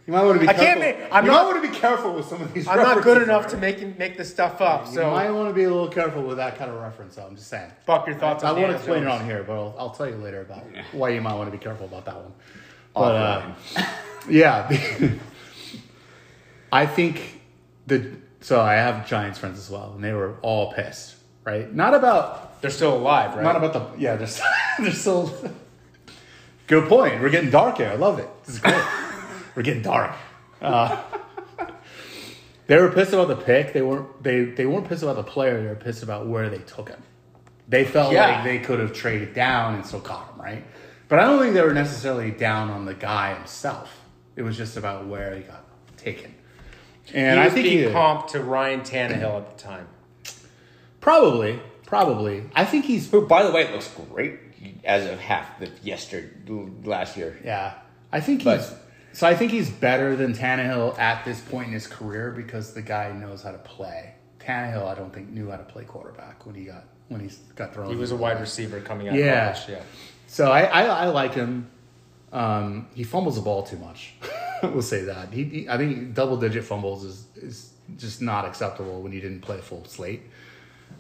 Speaker 3: You might want to be
Speaker 1: I
Speaker 3: careful.
Speaker 1: can't make- I'm
Speaker 3: you
Speaker 1: not-
Speaker 3: might want to be careful with some of these
Speaker 1: I'm not good enough to make make this stuff up.
Speaker 3: You
Speaker 1: So,
Speaker 3: might want to be a little careful with that kind of reference. Though, I'm just saying.
Speaker 1: Buck your thoughts
Speaker 3: I
Speaker 1: on
Speaker 3: won't
Speaker 1: Daniel
Speaker 3: explain it on here, but I'll, I'll tell you later about why you might want to be careful about that one. But uh, yeah, [LAUGHS] I think the so I have Giants friends as well, and they were all pissed, right? Not about
Speaker 1: They're still alive, right?
Speaker 3: not about the yeah, they're still, [LAUGHS] they're still. [LAUGHS] Good point. We're getting dark here. I love it. This is great. We're getting dark. Uh, they were pissed about the pick. They weren't. They they weren't pissed about the player. They were pissed about where they took him. They felt
Speaker 1: Yeah.
Speaker 3: like they could have traded down and still caught him, right? But I don't think they were necessarily down on the guy himself. It was just about where he got taken. And
Speaker 1: he
Speaker 3: I think
Speaker 1: being
Speaker 3: he,
Speaker 1: comped to Ryan Tannehill at the time.
Speaker 3: probably, probably. I think he's
Speaker 2: Who, by the way, looks great as of half the yesterday last year.
Speaker 3: Yeah, I think
Speaker 2: But-
Speaker 3: he's. So I think he's better than Tannehill at this point in his career because the guy knows how to play. Tannehill, I don't think knew how to play quarterback when he got when he got thrown.
Speaker 1: He was a wide receiver coming out
Speaker 3: Yeah.
Speaker 1: of college. Yeah.
Speaker 3: So I, I, I like him. Um, he fumbles the ball too much. [LAUGHS] we'll say that. He, he- I think double digit fumbles is, is just not acceptable when you didn't play a full slate.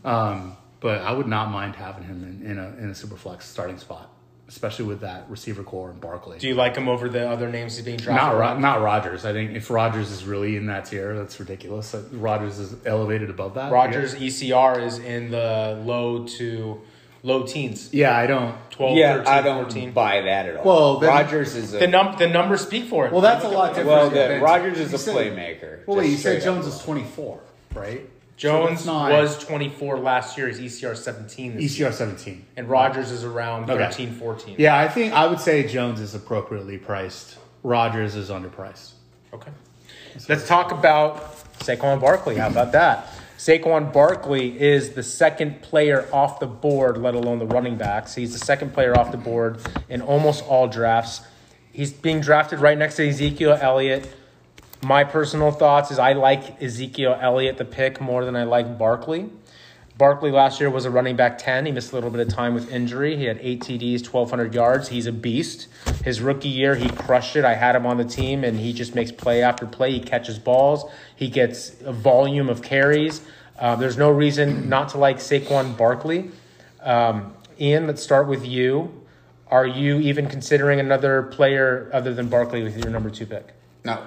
Speaker 3: Um, but I would not mind having him in, in a in a super flex starting spot, especially with that receiver corps and Barkley.
Speaker 1: Do you like him over the other names he's being drafted?
Speaker 3: Not Ro- not Rodgers. I think if Rodgers is really in that tier, that's ridiculous. That Rodgers is elevated above that.
Speaker 1: Rodgers ECR is in the low to low teens.
Speaker 3: Yeah, I don't.
Speaker 1: 12,
Speaker 2: yeah,
Speaker 1: 13,
Speaker 2: I don't
Speaker 1: 14.
Speaker 2: buy that at all.
Speaker 3: Well, then-
Speaker 2: Rodgers is a
Speaker 1: The num the numbers speak for it.
Speaker 3: Well, that's a
Speaker 1: Look
Speaker 3: lot
Speaker 1: at-
Speaker 3: different.
Speaker 2: well.
Speaker 3: Yeah,
Speaker 2: The,
Speaker 3: but
Speaker 2: Rodgers is
Speaker 3: you
Speaker 2: a
Speaker 3: said-
Speaker 2: playmaker.
Speaker 3: Well, wait,
Speaker 2: just
Speaker 3: you said
Speaker 2: straight up.
Speaker 3: Jones is 24, right?
Speaker 1: Jones
Speaker 3: So
Speaker 1: was 24 last year. He's ECR 17 this year.
Speaker 3: ECR 17.
Speaker 1: And Rodgers is around
Speaker 3: Okay.
Speaker 1: 13, 14.
Speaker 3: Yeah, I think I would say Jones is appropriately priced. Rodgers is underpriced.
Speaker 1: Okay. Let's talk about Saquon Barkley. How about [LAUGHS] that? Saquon Barkley is the second player off the board, let alone the running backs. He's the second player off the board in almost all drafts. He's being drafted right next to Ezekiel Elliott. My personal thoughts is I like Ezekiel Elliott, the pick, more than I like Barkley. Barkley last year was a running back 10. He missed a little bit of time with injury. He had eight TDs, 1,200 yards. He's a beast. His rookie year, he crushed it. I had him on the team, and he just makes play after play. He catches balls. He gets a volume of carries. Uh, there's no reason not to like Saquon Barkley. Um, Ian, let's start with you. Are you even considering another player other than Barkley with your number two pick?
Speaker 2: No.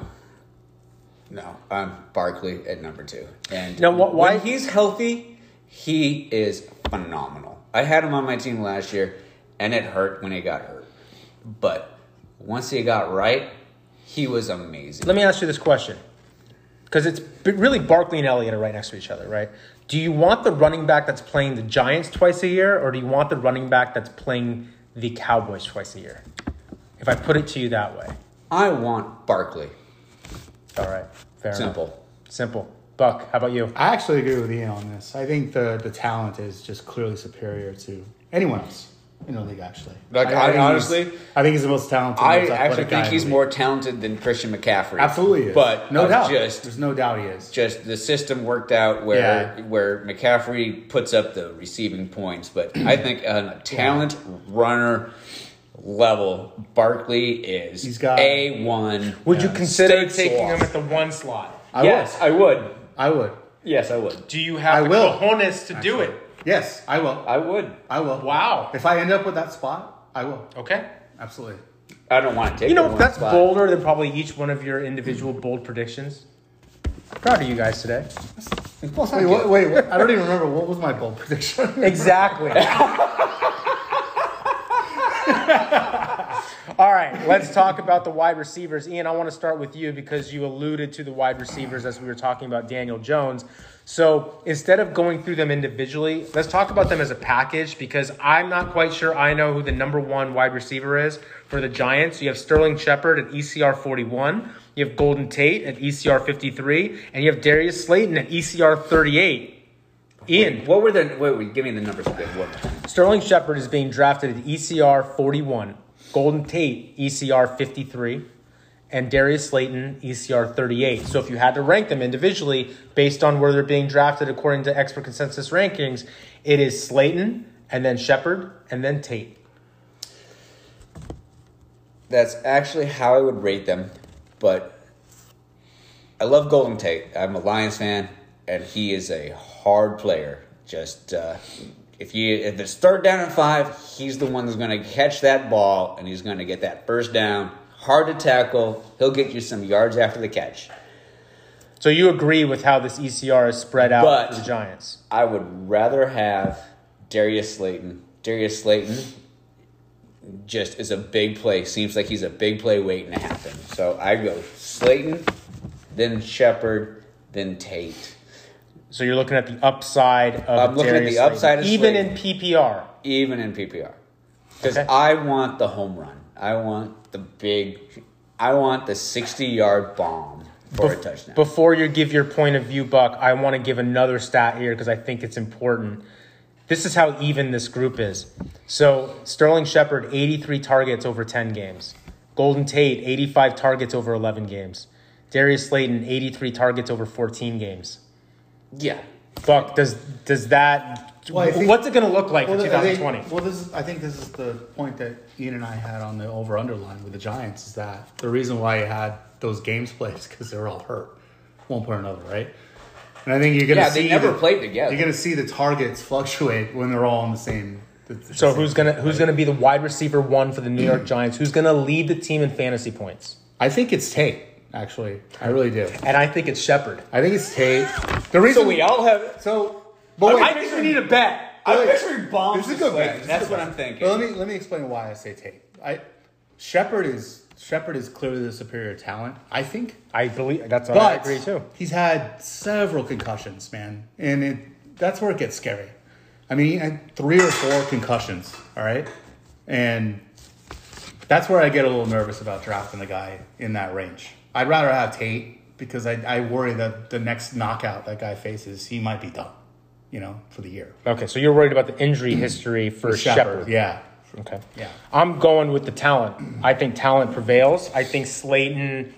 Speaker 2: No, I'm Barkley at number two. And
Speaker 1: No, wh- why-
Speaker 2: when he's healthy, he is phenomenal. I had him on my team last year, and it hurt when he got hurt. But once he got right, he was amazing.
Speaker 1: Let me ask you this question. Because it's really Barkley and Elliott are right next to each other, right? Do you want the running back that's playing the Giants twice a year, or do you want the running back that's playing the Cowboys twice a year? If I put it to you that way.
Speaker 2: I want Barkley.
Speaker 1: All right. Fair enough.
Speaker 2: Simple.
Speaker 1: Simple. Buck, how about you?
Speaker 3: I actually agree with Ian on this. I think the, the talent is just clearly superior to anyone else in the league, actually.
Speaker 2: Like, I
Speaker 3: think he's-
Speaker 2: honestly-
Speaker 3: I think he's the most talented.
Speaker 2: I
Speaker 3: most
Speaker 2: actually think
Speaker 3: in
Speaker 2: he's more talented than Christian McCaffrey.
Speaker 3: Absolutely is.
Speaker 2: But
Speaker 3: no doubt.
Speaker 2: just
Speaker 3: There's no doubt he is.
Speaker 2: just the system worked out where
Speaker 3: Yeah.
Speaker 2: where McCaffrey puts up the receiving points, but I think a talent runner level, Barkley is
Speaker 3: He's got-
Speaker 2: a one.
Speaker 1: Would you
Speaker 3: uh,
Speaker 1: consider
Speaker 2: Steak
Speaker 1: taking
Speaker 2: sauce.
Speaker 1: him at the one slot?
Speaker 3: I
Speaker 2: yes,
Speaker 3: will.
Speaker 2: I would.
Speaker 3: I would.
Speaker 2: Yes, I would.
Speaker 1: Do you have
Speaker 3: I
Speaker 1: the
Speaker 3: will,
Speaker 1: cojones to do it?
Speaker 3: Yes, I will.
Speaker 2: I would.
Speaker 3: I will.
Speaker 1: Wow.
Speaker 3: If I end up with that spot, I will.
Speaker 1: Okay.
Speaker 3: Absolutely.
Speaker 2: I don't want to take.
Speaker 1: You
Speaker 2: the
Speaker 1: know,
Speaker 2: one
Speaker 1: that's
Speaker 2: spot.
Speaker 1: bolder than probably each one of your individual bold predictions. Proud of you guys today.
Speaker 2: Well,
Speaker 3: Wait,
Speaker 2: thank
Speaker 3: what, wait, what? I don't even remember what was my bold prediction.
Speaker 1: Exactly. [LAUGHS] [LAUGHS] [LAUGHS] [LAUGHS] All right, let's talk about the wide receivers. Ian, I want to start with you because you alluded to the wide receivers as we were talking about Daniel Jones. So instead of going through them individually, let's talk about them as a package because I'm not quite sure I know who the number one wide receiver is for the Giants. You have Sterling Shepard at ECR 41, you have Golden Tate at ECR 53, and you have Darius Slayton at ECR 38. Ian,
Speaker 2: What were the? Wait, wait, give me the numbers again. What?
Speaker 1: Sterling Shepard is being drafted at ECR 41, Golden Tate ECR 53, and Darius Slayton ECR 38. So if you had to rank them individually based on where they're being drafted according to expert consensus rankings, it is Slayton and then Shepard and then Tate.
Speaker 2: That's actually how I would rate them, but I love Golden Tate. I'm a Lions fan, and he is a hard player. Just uh, if you if it's third down and five, he's the one that's going to catch that ball and he's going to get that first down. Hard to tackle. He'll get you some yards after the catch.
Speaker 1: So you agree with how this ECR is spread out
Speaker 2: But-
Speaker 1: for the Giants?
Speaker 2: I would rather have Darius Slayton. Darius Slayton just is a big play. Seems like he's a big play waiting to happen. So I go Slayton, then Shepard, then Tate.
Speaker 1: So you're looking at the upside of
Speaker 2: I'm looking at
Speaker 1: Darius
Speaker 2: the upside
Speaker 1: Slayton,
Speaker 2: of
Speaker 1: even
Speaker 2: Slayton.
Speaker 1: in PPR.
Speaker 2: even in PPR. Because
Speaker 1: Okay.
Speaker 2: I want the home run. I want the big, I want the 60 yard bomb for a touchdown.
Speaker 1: Before you give your point of view, Buck, I want to give another stat here because I think it's important. This is how even this group is. So Sterling Shepard, 83 targets over 10 games. Golden Tate, 85 targets over 11 games. Darius Slayton, 83 targets over 14 games.
Speaker 2: Yeah.
Speaker 1: Buck, does does that?
Speaker 3: Well, think-
Speaker 1: what's it going to look like
Speaker 3: Well,
Speaker 1: for
Speaker 3: I think-
Speaker 1: 2020?
Speaker 3: well, this is, I think this is the point that Ian and I had on the over underline with the Giants is that the reason why you had those games [LAUGHS] played is because they were all hurt, one point or another, right? And I think you're gonna
Speaker 2: Yeah,
Speaker 3: see
Speaker 2: they never
Speaker 3: the-
Speaker 2: played together.
Speaker 3: You're gonna see the targets fluctuate when they're all on the same. the- the
Speaker 1: So
Speaker 3: same
Speaker 1: who's gonna who's gonna be the wide receiver one for the New York Giants? Who's gonna lead the team in fantasy points?
Speaker 3: I think it's Tate. Actually, I really do.
Speaker 1: And I think it's Shepard.
Speaker 3: I think it's Tate. The reason
Speaker 2: So we all have.
Speaker 3: so. But wait,
Speaker 1: I think we need a bet.
Speaker 2: I'm
Speaker 3: wait.
Speaker 2: picturing bombs.
Speaker 3: This is a good bet.
Speaker 2: That's what
Speaker 3: good
Speaker 2: I'm thinking.
Speaker 3: But let me let me explain why I say Tate. I Shepard is Shepard is clearly the superior talent. I think,
Speaker 1: I believe that's what
Speaker 3: but
Speaker 1: I agree too.
Speaker 3: he's had several concussions, man, and it, that's where it gets scary. I mean, he three or four concussions. All right, and that's where I get a little nervous about drafting the guy in that range. I'd rather have Tate because I, I worry that the next knockout that guy faces, he might be done, you know, for the year.
Speaker 1: Okay, so you're worried about the injury history for Shepard.
Speaker 3: yeah.
Speaker 1: Okay.
Speaker 3: Yeah.
Speaker 1: I'm going with the talent. I think talent prevails. I think Slayton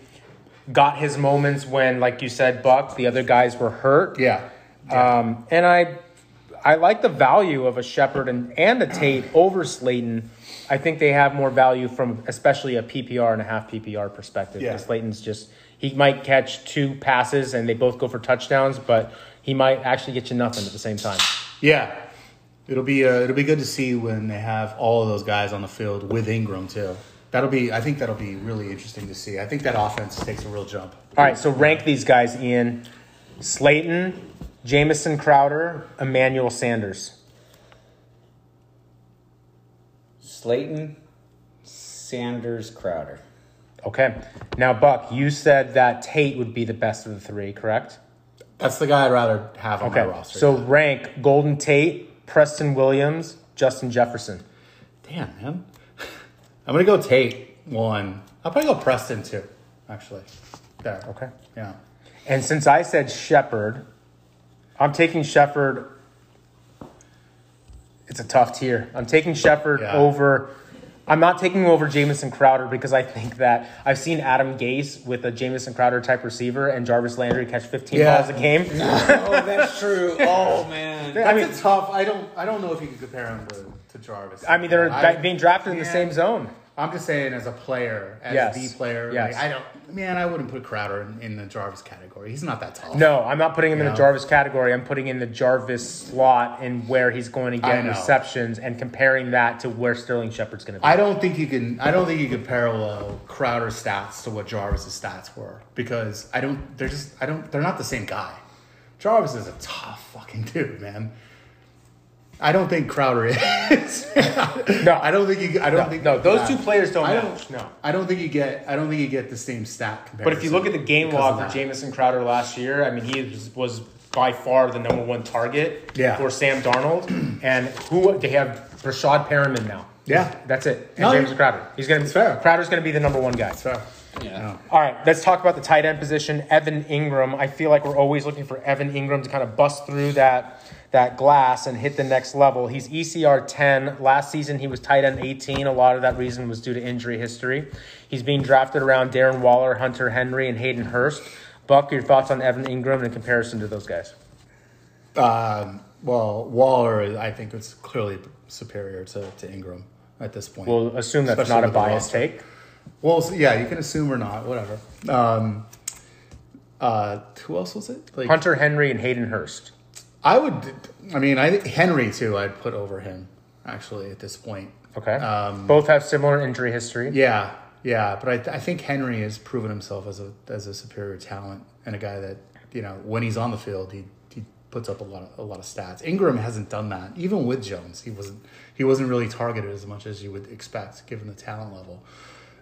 Speaker 1: got his moments when, like you said, Buck, the other guys were hurt.
Speaker 3: Yeah.
Speaker 1: Um, and I, I like the value of a Shepard and, and a Tate over Slayton. I think they have more value from especially a PPR and a half PPR perspective.
Speaker 3: Yeah.
Speaker 1: Slayton's just he might catch two passes and they both go for touchdowns, but he might actually get you nothing at the same time.
Speaker 3: Yeah, it'll be uh, it'll be good to see when they have all of those guys on the field with Engram too. That'll be I think that'll be really interesting to see. I think that offense takes a real jump.
Speaker 1: All right, so rank these guys, Ian. Slayton, Jamison Crowder, Emmanuel Sanders.
Speaker 2: Slayton, Sanders, Crowder.
Speaker 1: Okay. Now, Buck, you said that Tate would be the best of the three, correct?
Speaker 3: That's the guy I'd rather have on
Speaker 1: Okay.
Speaker 3: my roster.
Speaker 1: So rank Golden Tate, Preston Williams, Justin Jefferson.
Speaker 3: damn man, [LAUGHS] I'm gonna go Tate one. I'll probably go Preston two. Actually, there.
Speaker 1: Okay.
Speaker 3: Yeah.
Speaker 1: And since I said Shepard, I'm taking Shepard. It's a tough tier. I'm taking Shepard
Speaker 3: Yeah.
Speaker 1: over. I'm not taking over Jamison Crowder because I think that I've seen Adam Gase with a Jamison Crowder type receiver and Jarvis Landry catch 15
Speaker 3: Yeah.
Speaker 1: balls a game. [LAUGHS]
Speaker 2: oh, that's true. Oh man.
Speaker 1: I
Speaker 3: I
Speaker 1: mean-
Speaker 3: mean, tough. I don't. I don't know if you can compare him to, to Jarvis.
Speaker 1: I mean, they're
Speaker 3: I-
Speaker 1: being drafted in the same zone.
Speaker 3: I'm just saying, as a player, as
Speaker 1: Yes.
Speaker 3: the player,
Speaker 1: Yes.
Speaker 3: like, I don't. Man, I wouldn't put Crowder in, in the Jarvis category. He's not that tall.
Speaker 1: No, I'm not putting him in
Speaker 3: Yeah.
Speaker 1: the Jarvis category. I'm putting in the Jarvis slot in where he's going to get receptions and comparing that to where Sterling Shepard's going to be.
Speaker 3: I don't think you can. I don't think you can parallel Crowder's stats to what Jarvis's stats were because I don't. They're just. I don't. They're not the same guy. Jarvis is a tough fucking dude, man. I don't think Crowder is. [LAUGHS]
Speaker 1: No.
Speaker 3: I don't think you. I don't
Speaker 1: No,
Speaker 3: think
Speaker 1: no, those two players don't
Speaker 3: I
Speaker 1: match, no.
Speaker 3: I don't think you get. I don't think you get the same stat comparison.
Speaker 1: But if you look at the game log for. Jamison Crowder last year, I mean, he was, was by far the number one target
Speaker 3: Yeah.
Speaker 1: for Sam Darnold. [CLEARS THROAT] and who they have Breshad Perriman now.
Speaker 3: Yeah.
Speaker 1: That's it. And
Speaker 3: No,
Speaker 1: James Crowder. He's going to
Speaker 3: It's fair.
Speaker 1: Crowder's going to be the number one guy.
Speaker 3: So,
Speaker 2: Yeah.
Speaker 1: All right, let's talk about the tight end position. Evan Engram. I feel like we're always looking for Evan Engram to kind of bust through that that glass and hit the next level. He's ECR 10. Last season he was tight end 18. A lot of that reason was due to injury history. He's being drafted around Darren Waller, Hunter Henry, and Hayden Hurst. Buck, your thoughts on Evan Engram in comparison to those guys?
Speaker 3: um, well, Waller, I think, is clearly superior to, to Engram at this point.
Speaker 1: We'll assume that's
Speaker 3: Especially
Speaker 1: not a
Speaker 3: with the
Speaker 1: biased
Speaker 3: roster.
Speaker 1: take.
Speaker 3: Well, so- yeah, you can assume or not, whatever. Um, uh, who else was it? Like
Speaker 1: Hunter Henry and Hayden Hurst.
Speaker 3: I would. I mean, I Henry too. I'd put over him actually at this point.
Speaker 1: Okay.
Speaker 3: Um,
Speaker 1: Both have similar injury history.
Speaker 3: Yeah, yeah, but I, I think Henry has proven himself as a as a superior talent and a guy that you know when he's on the field he he puts up a lot of a lot of stats. Engram hasn't done that even with Jones. He wasn't he wasn't really targeted as much as you would expect given the talent level.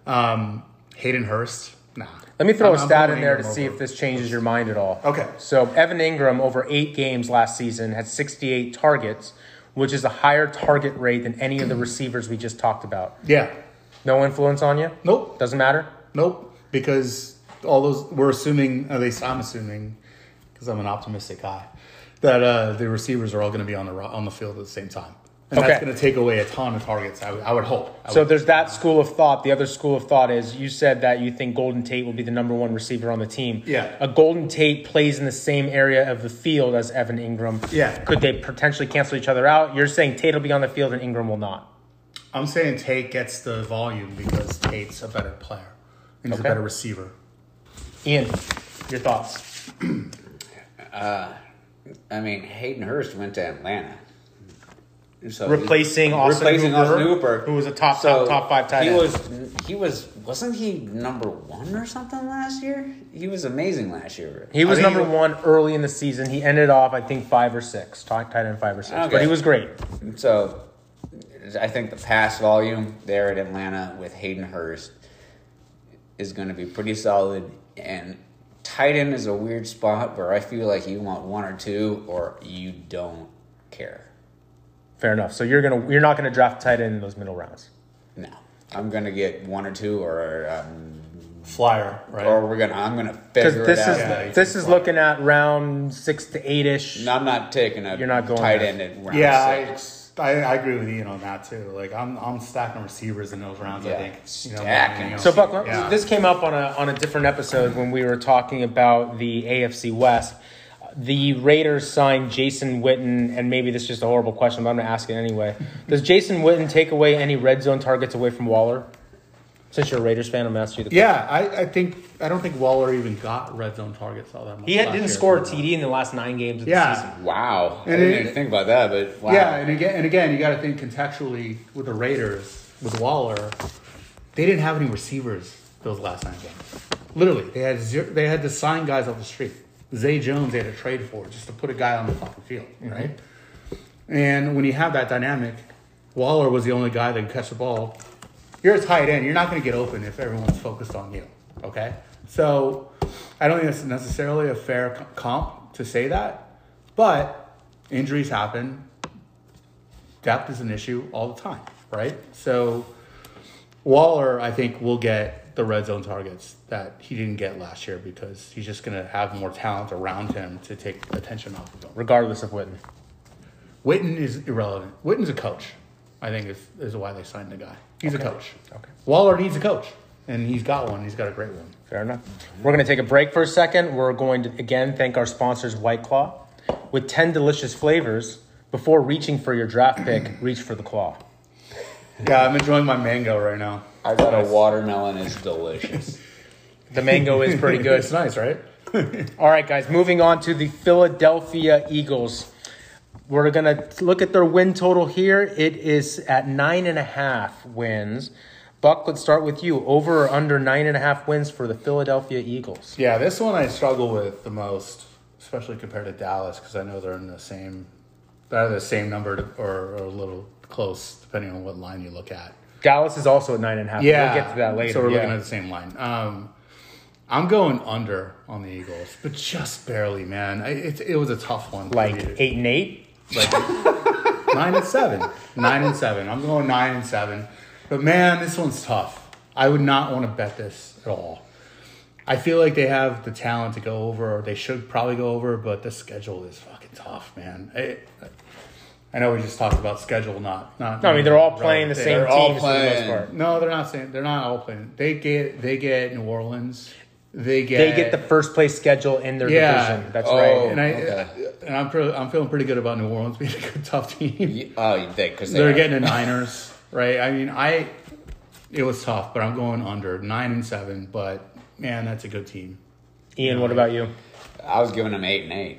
Speaker 3: Um, Hayden Hurst, nah.
Speaker 1: Let me throw
Speaker 3: I'm-
Speaker 1: a stat in there to see
Speaker 3: over-
Speaker 1: if this changes your mind at all.
Speaker 3: Okay.
Speaker 1: So Evan Engram over eight games last season had 68 targets, which is a higher target rate than any of the receivers we just talked about.
Speaker 3: Yeah.
Speaker 1: No influence on you?
Speaker 3: Nope.
Speaker 1: Doesn't matter?
Speaker 3: Nope. Because all those we're assuming at least I'm assuming because I'm an optimistic guy that uh, the receivers are all going to be on the on the field at the same time, and that's going to take away a ton of targets. I would- I would hope. I
Speaker 1: So
Speaker 3: would-
Speaker 1: there's that school of thought. The other school of thought is you said that you think Golden Tate will be the number one receiver on the team.
Speaker 3: Yeah.
Speaker 1: A Golden Tate plays in the same area of the field as Evan Engram.
Speaker 3: Yeah.
Speaker 1: Could they potentially cancel each other out? You're saying Tate will be on the field and Engram will not.
Speaker 3: I'm saying Tate gets the volume because Tate's a better player and he's
Speaker 1: Okay.
Speaker 3: a better receiver.
Speaker 1: Ian, your thoughts? [CLEARS THROAT]
Speaker 2: uh, I mean, Hayden Hurst went to Atlanta. So
Speaker 1: Replacing Austin
Speaker 2: replacing
Speaker 1: Hooper,
Speaker 2: Austin Hooper,
Speaker 1: who was a top- top- top five tight
Speaker 2: He
Speaker 1: end.
Speaker 2: was he was wasn't he number one or something last year? He was amazing last year.
Speaker 1: He was
Speaker 3: I think
Speaker 1: number one early in the season. He ended off, I think, five or six, tight tight end five or six. But he was great.
Speaker 2: So I think the pass volume there at Atlanta with Hayden Hurst is going to be pretty solid. And tight end is a weird spot where I feel like you want one or two or you don't care.
Speaker 1: Fair enough. So you're gonna you're not gonna draft tight end in those middle rounds.
Speaker 2: No, I'm going to get one or two or um,
Speaker 3: Flyer, right?
Speaker 2: or we're gonna I'm gonna figure
Speaker 1: this
Speaker 2: it out.
Speaker 1: is
Speaker 3: Yeah,
Speaker 1: this is
Speaker 3: fly.
Speaker 1: looking at round six to eight ish.
Speaker 2: No, I'm not taking a
Speaker 1: You're not going
Speaker 2: tight
Speaker 1: there.
Speaker 2: end at round
Speaker 3: yeah, I,
Speaker 2: six.
Speaker 3: I, I agree with Ian on that too. Like I'm I'm stacking receivers in those rounds. I
Speaker 2: Yeah,
Speaker 3: think you know,
Speaker 2: stacking.
Speaker 1: So Buck,
Speaker 3: Yeah.
Speaker 1: this came up on a on a different episode when we were talking about the AFC West. The Raiders signed Jason Witten, and maybe this is just a horrible question, but I'm going to ask it anyway. Does Jason Witten take away any red zone targets away from Waller? Since you're a Raiders fan, I'm going to ask you the
Speaker 3: Yeah, I, I think I don't think Waller even got red zone targets all that much.
Speaker 1: He had,
Speaker 3: last
Speaker 1: didn't
Speaker 3: year.
Speaker 1: score a TD in the last nine games of the
Speaker 3: Yeah.
Speaker 1: season.
Speaker 2: Wow, I didn't
Speaker 3: it-
Speaker 2: even think about that, but wow.
Speaker 3: Yeah, and again, and again, you got to think contextually with the Raiders with Waller. They didn't have any receivers those last nine games. Literally, they had zero, they had to sign guys off the street. Zay Jones, they had to trade for just to put a guy on the fucking field, mm-hmm. right? And when you have that dynamic, Waller was the only guy that could catch the ball. You're a tight end. You're not going to get open if everyone's focused on you. Okay, so I don't think that's necessarily a fair comp to say that, but injuries happen. Depth is an issue all the time, right? So Waller, I think, will get the red zone targets that he didn't get last year because he's just going to have more talent around him to take attention off of him.
Speaker 1: regardless of Witten.
Speaker 3: Witten is irrelevant. Witten's a coach. I think is is why they signed the guy. He's a coach.
Speaker 1: Okay.
Speaker 3: Waller needs a coach, and he's got one. He's got a great one.
Speaker 1: Fair enough. We're going to take a break for a second. We're going to again thank our sponsors, White Claw. With 10 delicious flavors, before reaching for your draft pick, reach for the claw.
Speaker 3: Yeah, I'm enjoying my mango right now.
Speaker 2: I got a watermelon is delicious. [LAUGHS]
Speaker 1: The mango is pretty good.
Speaker 3: It's nice, right? [LAUGHS]
Speaker 1: All right, guys, moving on to the Philadelphia Eagles. We're going to look at their win total here. It is at nine and a half wins. Buck, let's start with you. Over or under nine and a half wins for the Philadelphia Eagles?
Speaker 3: Yeah, this one I struggle with the most, especially compared to Dallas, because I know they're in the same, they're the same number to, or, or a little close, depending on what line you look at.
Speaker 1: Dallas is also at nine and a half.
Speaker 3: Yeah,
Speaker 1: We'll get to that later.
Speaker 3: So we're
Speaker 1: yeah.
Speaker 3: looking at the same line. Um, I'm going under on the Eagles, but just barely, man. I, it, it was a tough one.
Speaker 1: like eight and eight.
Speaker 3: like [LAUGHS] nine and seven, nine and seven. I'm going nine and seven, but man, this one's tough. I would not want to bet this at all. I feel like they have the talent to go over, or they should probably go over, but the schedule is fucking tough, man. I, I know we just talked about schedule, not not.
Speaker 1: No, I mean they're all playing the
Speaker 3: relevant.
Speaker 1: same
Speaker 2: They're all
Speaker 1: teams for the most
Speaker 2: playing-
Speaker 1: part.
Speaker 3: No, they're not saying they're not all playing. They get they get New Orleans. They get
Speaker 1: They get the first place schedule in their
Speaker 3: Yeah.
Speaker 1: division. That's
Speaker 2: Oh.
Speaker 1: right.
Speaker 3: and I
Speaker 2: Okay.
Speaker 3: and I'm pre- I'm feeling pretty good about New Orleans being a good tough team.
Speaker 2: Ye- oh, you think because
Speaker 3: They're getting the Niners, right? I mean, I it was tough, but I'm going under nine and seven. But man, that's a good team.
Speaker 1: Ian, what about you?
Speaker 2: I was giving them eight and eight,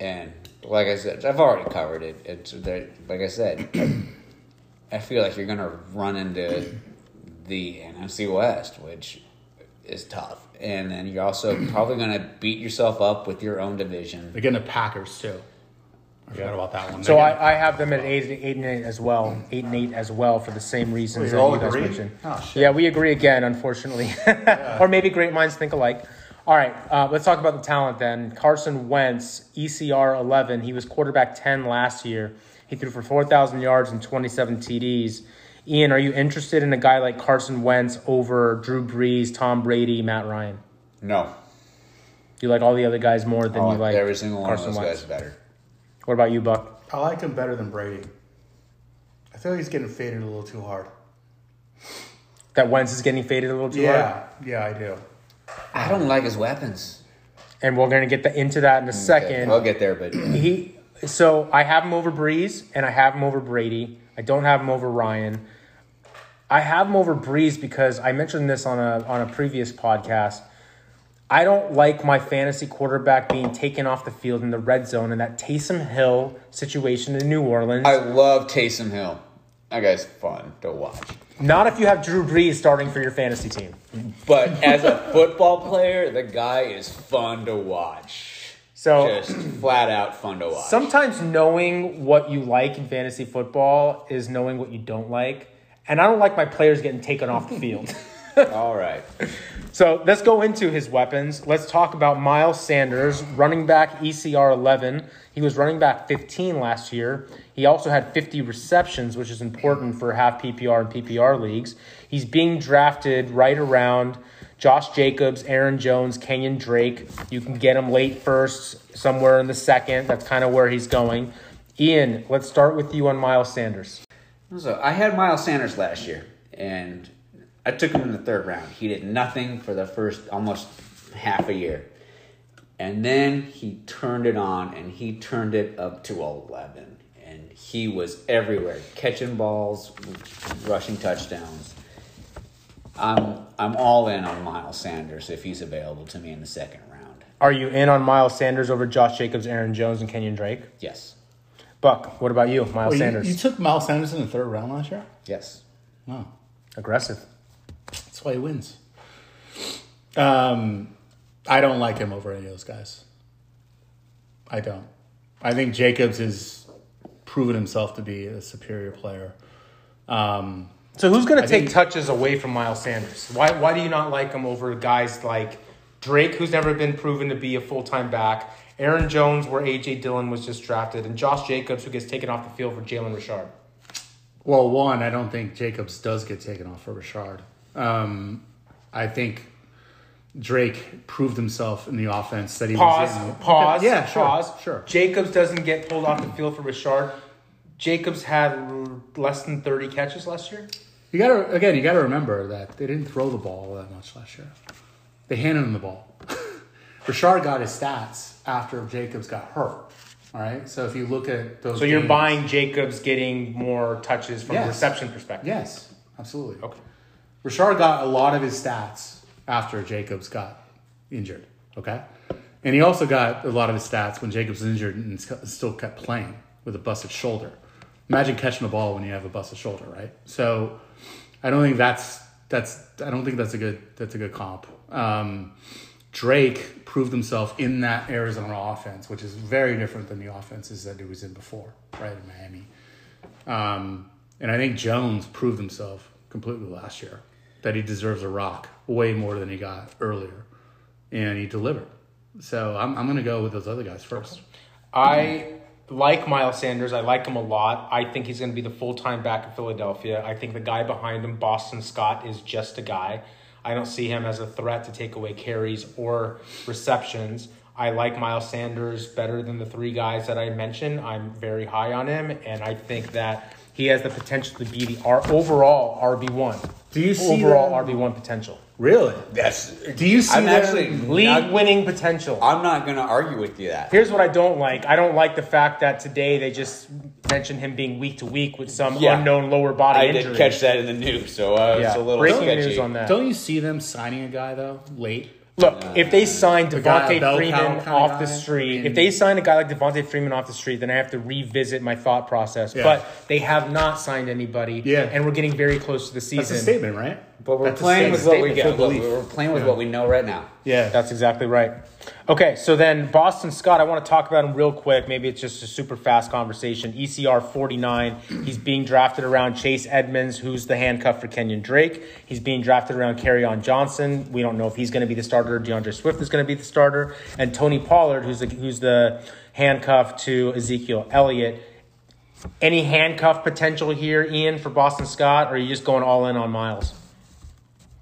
Speaker 2: and like I said, I've already covered it. It's they're- like I said, [CLEARS THROAT] I feel like you're gonna run into the NFC West, which is tough, and then you're also probably gonna beat yourself up with your own division.
Speaker 3: They're getting the Packers too. I forgot about that one.
Speaker 1: So
Speaker 3: They're
Speaker 1: I, I have them at eight, eight and eight as well, eight and eight as well for the same reasons
Speaker 3: you
Speaker 1: that
Speaker 3: all
Speaker 1: you guys
Speaker 3: agree?
Speaker 1: mentioned.
Speaker 3: Oh, shit.
Speaker 1: Yeah, we agree again, unfortunately, [LAUGHS] or maybe great minds think alike. All right, uh, let's talk about the talent then. Carson Wentz, ECR eleven. He was quarterback ten last year. He threw for four thousand yards and twenty seven TDs. Ian, are you interested in a guy like Carson Wentz over Drew Brees, Tom Brady, Matt Ryan?
Speaker 2: No.
Speaker 1: You like all the other guys more than
Speaker 2: Oh,
Speaker 1: you like
Speaker 2: every single one
Speaker 1: Carson
Speaker 2: of those
Speaker 1: Wentz.
Speaker 2: guys better.
Speaker 1: What about you, Buck?
Speaker 3: I like him better than Brady. I feel like he's getting faded a little too hard.
Speaker 1: That Wentz is getting faded a little too hard?
Speaker 3: Yeah, yeah, I do.
Speaker 2: I don't like his weapons.
Speaker 1: And we're going to get the, into that in a second.
Speaker 2: I'll get there, but
Speaker 1: He so I have him over Brees and I have him over Brady. I don't have him over Ryan. I have him over Brees because I mentioned this on a on a previous podcast. I don't like my fantasy quarterback being taken off the field in the red zone in that Taysom Hill situation in New Orleans.
Speaker 2: I love Taysom Hill. That guy's fun to watch.
Speaker 1: Not if you have Drew Brees starting for your fantasy team.
Speaker 2: But as a football player, the guy is fun to watch.
Speaker 1: So
Speaker 2: Just flat out fun to watch.
Speaker 1: Sometimes knowing what you like in fantasy football is knowing what you don't like. And I don't like my players getting taken off the field. [LAUGHS] [LAUGHS]
Speaker 2: All right.
Speaker 1: so let's go into his weapons. Let's talk about Miles Sanders, running back ECR 11. He was running back 15 last year. He also had 50 receptions, which is important for half PPR and PPR leagues. He's being drafted right around Josh Jacobs, Aaron Jones, Kenyan Drake. You can get him late first, somewhere in the second. That's kind of where he's going. Ian, let's start with you on Miles Sanders.
Speaker 2: So I had Miles Sanders last year, and I took him in the third round. He did nothing for the first almost half a year. And then he turned it on, and he turned it up to 11. And he was everywhere, catching balls, rushing touchdowns. I'm, I'm all in on Miles Sanders if he's available to me in the second round.
Speaker 1: Are you in on Miles Sanders over Josh Jacobs, Aaron Jones, and Kenyan Drake?
Speaker 2: Yes.
Speaker 1: Buck, what about you, Miles
Speaker 3: Well,
Speaker 1: Sanders?
Speaker 3: you took Miles Sanders in the third round last year?
Speaker 2: Yes.
Speaker 3: Wow.
Speaker 1: Aggressive.
Speaker 3: That's why he wins. Um, I don't like him over any of those guys. I don't. I think Jacobs has proven himself to be a superior player. Um,
Speaker 1: So who's going to take
Speaker 3: think-
Speaker 1: touches away from Miles Sanders? Why why do you not like him over guys like Drake, who's never been proven to be a full time back, Aaron Jones, where AJ Dillon was just drafted, and Josh Jacobs, who gets taken off the field for Jalen Richard?
Speaker 3: well, one, I don't think Jacobs does get taken off for Richard. Um, I think Drake proved himself in the offense that he
Speaker 1: Pause.
Speaker 3: was.
Speaker 1: Pause.
Speaker 3: Yeah, sure.
Speaker 1: Pause.
Speaker 3: Sure.
Speaker 1: Jacobs doesn't get pulled off the field for Richard. Jacobs had less than thirty catches last year.
Speaker 3: You gotta again. You gotta remember that they didn't throw the ball that much last year. They handed him the ball. [LAUGHS] Richard got his stats after Jacobs got hurt. All right. So if you look at those,
Speaker 1: So you're buying Jacobs getting more touches from a reception perspective.
Speaker 3: Yes, absolutely.
Speaker 1: Okay.
Speaker 3: Richard got a lot of his stats after Jacobs got injured. Okay. And he also got a lot of his stats when Jacobs was injured and still kept playing with a busted shoulder. Imagine catching the ball when you have a busted shoulder, right? So I don't think that's that's I don't think that's a good that's a good comp. Um, Drake proved himself in that Arizona offense, which is very different than the offenses that he was in before, right in Miami. Um, and I think Jones proved himself completely last year that he deserves a rock way more than he got earlier, and he delivered. So I'm I'm gonna go with those other guys first.
Speaker 1: I like Miles Sanders. I like him a lot. I think he's going to be the full time back in Philadelphia. I think the guy behind him, Boston Scott, is just a guy. I don't see him as a threat to take away carries or receptions. I like Miles Sanders better than the three guys that I mentioned. I'm very high on him, and I think that he has the potential to be the R- overall RB one.
Speaker 3: Do you see
Speaker 1: overall
Speaker 3: them-
Speaker 1: RB one potential?
Speaker 3: Really?
Speaker 2: That's.
Speaker 3: Do you see
Speaker 2: I'm
Speaker 3: them-
Speaker 2: actually
Speaker 1: League
Speaker 2: not-
Speaker 1: winning potential.
Speaker 2: I'm not going to argue with you that.
Speaker 1: Here's what I don't like. I don't like the fact that today they just mentioned him being week to week with some
Speaker 2: Yeah.
Speaker 1: unknown lower body
Speaker 2: I
Speaker 1: injury.
Speaker 2: did catch that in the news, so uh, it's
Speaker 1: Yeah,
Speaker 2: a little
Speaker 1: breaking
Speaker 2: sketchy.
Speaker 1: news on that.
Speaker 3: Don't you see them signing a guy though late?
Speaker 1: Look, if they sign
Speaker 3: Devonta
Speaker 1: Freeman off the street,
Speaker 3: in-
Speaker 1: if they sign a guy like Devonta Freeman off the street, then I have to revisit my thought process.
Speaker 3: Yeah.
Speaker 1: But they have not signed anybody,
Speaker 3: Yeah.
Speaker 1: and we're getting very close to the season.
Speaker 3: That's a statement, right?
Speaker 2: But we're
Speaker 3: That's
Speaker 2: playing with what we get. Look, we're playing with
Speaker 3: Yeah.
Speaker 2: what we know right now.
Speaker 3: Yeah.
Speaker 1: That's exactly right. Okay, so then Boston Scott, I want to talk about him real quick. Maybe it's just a super fast conversation. ECR 49. He's being drafted around Chase Edmonds, who's the handcuff for Kenyan Drake. He's being drafted around on Johnson. We don't know if he's going to be the starter. D'Andre Swift is going to be the starter. And Tony Pollard, who's the, who's the handcuff to Ezekiel Elliott. Any handcuff potential here, Ian, for Boston Scott, or are you just going all in on Miles?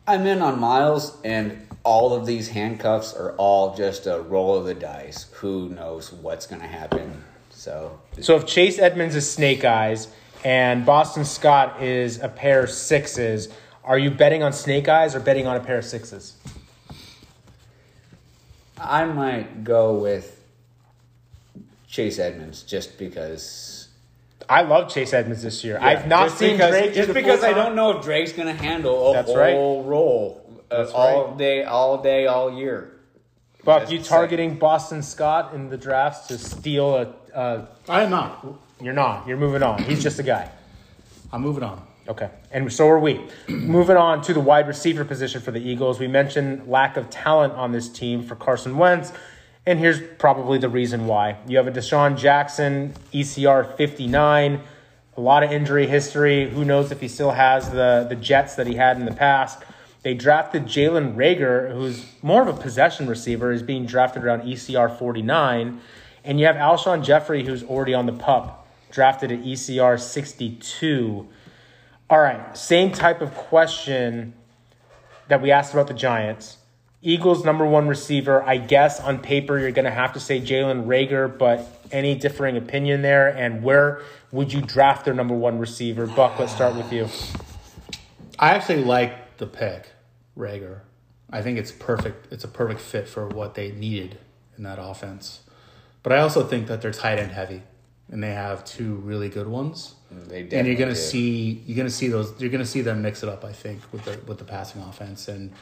Speaker 2: I'm in on Miles, and all of these handcuffs are all just a roll of the dice. Who knows what's going to happen? So,
Speaker 1: So if Chase Edmonds is snake eyes and Boston Scott is a pair of sixes, are you betting on snake eyes or betting on a pair of sixes?
Speaker 2: I might go with Chase Edmonds just because.
Speaker 1: I love Chase Edmonds this year. I've not
Speaker 2: just
Speaker 1: seen
Speaker 2: because,
Speaker 1: Drake
Speaker 2: just because I don't know if Drake's going to handle a
Speaker 1: That's
Speaker 2: whole role uh,
Speaker 1: That's
Speaker 2: all
Speaker 1: right.
Speaker 2: day, all day, all year.
Speaker 1: Buck,
Speaker 2: Just
Speaker 1: you
Speaker 2: say-
Speaker 1: targeting Boston Scott in the drafts to steal a? Uh,
Speaker 3: I am not.
Speaker 1: you're not. You're moving on. He's just a guy.
Speaker 3: I'm moving on.
Speaker 1: Okay, and so are we. Moving on to the wide receiver position for the Eagles, we mentioned lack of talent on this team for Carson Wentz, and here's probably the reason why. You have a DeSean Jackson, ECR 59, a lot of injury history. Who knows if he still has the, the jets that he had in the past. They drafted Jalen Reagor, who's more of a possession receiver, is being drafted around ECR 49. And you have Alshon Jeffery, who's already on the pup, drafted at ECR 62. All right, same type of question that we asked about the Giants. Eagles number one receiver. I guess on paper you're going to have to say Jalen Reagor, but any differing opinion there? And where would you draft their number one receiver? Buck, let's start with you.
Speaker 3: I actually like the pick, Reagor. I think it's perfect. It's a perfect fit for what they needed in that offense. But I also think that they're tight end heavy, and they have two really good ones.
Speaker 2: They
Speaker 3: and you're gonna
Speaker 2: do.
Speaker 3: see you're gonna see those you're gonna see them mix it up. I think with the with the passing offense, and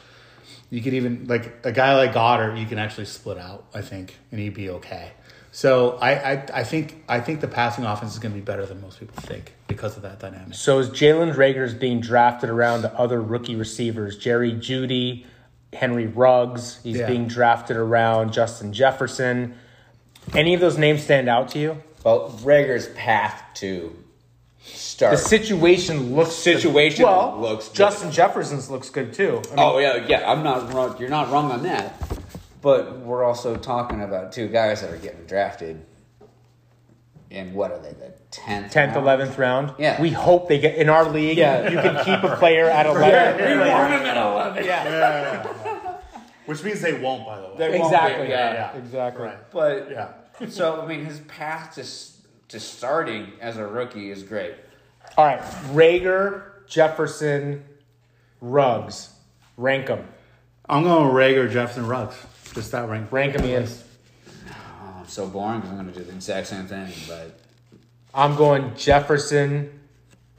Speaker 3: you could even like a guy like Goedert, you can actually split out. I think, and he'd be okay. So I I, I think I think the passing offense is gonna be better than most people think because of that dynamic.
Speaker 1: So is Jalen Reagor's being drafted around the other rookie receivers? Jerry Jeudy, Henry Ruggs. He's
Speaker 3: Yeah.
Speaker 1: being drafted around Justin Jefferson. Any of those names stand out to you?
Speaker 2: Well, Reagor's path to start.
Speaker 1: The situation looks
Speaker 2: Situation
Speaker 1: well.
Speaker 2: looks good.
Speaker 1: Justin Jefferson's looks good too. I mean,
Speaker 2: oh yeah, yeah. I'm not wrong. You're not wrong on that. But we're also talking about two guys that are getting drafted. And what are they? The tenth,
Speaker 1: tenth, eleventh round.
Speaker 2: Yeah.
Speaker 1: we hope they get in our league.
Speaker 2: Yeah.
Speaker 1: you can keep a player at [LAUGHS] eleven.
Speaker 2: We want him at eleven.
Speaker 1: Yeah,
Speaker 3: Which means they won't, by the way.
Speaker 2: They won't
Speaker 1: exactly.
Speaker 2: be, yeah.
Speaker 3: Yeah.
Speaker 1: exactly.
Speaker 3: Right.
Speaker 2: But
Speaker 3: Yeah.
Speaker 2: so I mean, his path to s- to starting as a rookie is great.
Speaker 1: All right, Reagor, Jefferson, Ruggs. Rank them.
Speaker 3: I'm going Reagor, Jefferson, Ruggs. Just that rank.
Speaker 1: Rank them, Ian.
Speaker 2: Oh, I'm so boring because I'm going to do the exact same thing. But
Speaker 1: I'm going Jefferson,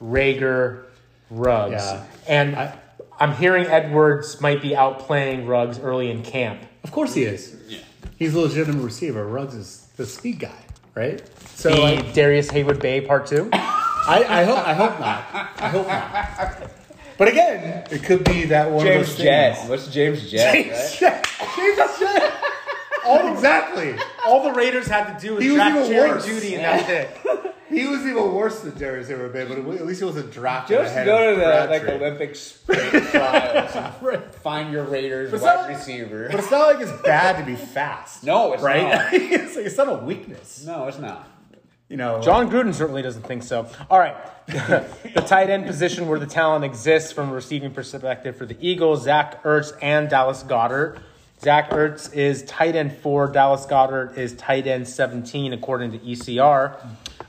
Speaker 1: Reagor, Ruggs.
Speaker 3: Yeah.
Speaker 1: And
Speaker 3: I-
Speaker 1: I'm hearing Edwards might be outplaying Ruggs early in camp.
Speaker 3: Of course he is.
Speaker 2: yeah,
Speaker 3: He's a legitimate receiver. Ruggs is the speed guy, right? So
Speaker 1: The
Speaker 3: like,
Speaker 1: Darrius Heyward-Bey part two.
Speaker 3: I, I hope I hope not. I hope not. But again, it could be that one
Speaker 2: James
Speaker 3: of those
Speaker 2: Jett.
Speaker 3: things.
Speaker 2: What's James Jett?
Speaker 3: James
Speaker 2: right?
Speaker 3: Jett. James Jett. Oh, exactly.
Speaker 1: All the Raiders had to do was
Speaker 3: He was
Speaker 1: draft
Speaker 3: even
Speaker 1: Jerry
Speaker 3: worse.
Speaker 1: Jeudy, and that's it.
Speaker 3: He was even worse than Darrius Heyward-Bey, but at least he wasn't drafted
Speaker 2: Just
Speaker 3: ahead
Speaker 2: go to the like Olympic sprint [LAUGHS] trials and find your Raiders
Speaker 3: But it's
Speaker 2: wide
Speaker 3: not-
Speaker 2: receiver.
Speaker 3: But it's not like it's bad to be fast.
Speaker 2: No, it's
Speaker 3: right?
Speaker 2: not. [LAUGHS]
Speaker 3: it's, like, it's not a weakness.
Speaker 2: no, it's not.
Speaker 3: You know,
Speaker 1: uh, Jon Gruden certainly doesn't think so. All right. [LAUGHS] the tight end position where the talent exists from a receiving perspective for the Eagles, Zach Ertz and Dallas Goedert. Zach Ertz is tight end four. Dallas Goedert is tight end 17, according to ECR.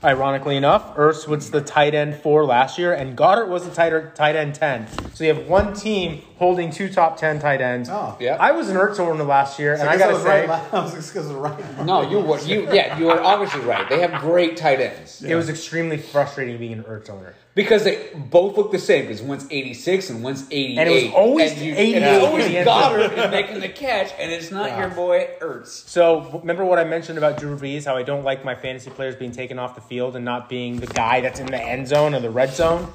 Speaker 1: Ironically enough, Ertz was the tight end four last year, and Goedert was the tight, tight end 10. So you have one team holding two top 10 tight ends.
Speaker 3: Oh.
Speaker 2: Yeah.
Speaker 1: I was an Ertz owner last year, and I,
Speaker 3: guess
Speaker 1: got to say,
Speaker 3: right. [LAUGHS] I was just because right.
Speaker 2: No, you were you yeah you are obviously right. They have great tight ends
Speaker 1: it was extremely frustrating being an Ertz owner.
Speaker 2: because they both look the same. Because one's eighty six and one's eighty eight,
Speaker 1: And it was always 88
Speaker 2: and it's
Speaker 1: in the
Speaker 2: always Goedert is making the catch, and it's not your boy Ertz.
Speaker 1: So remember what I mentioned about Drew Brees, how I don't like my fantasy players being taken off the field and not being the guy that's in the end zone or the red zone.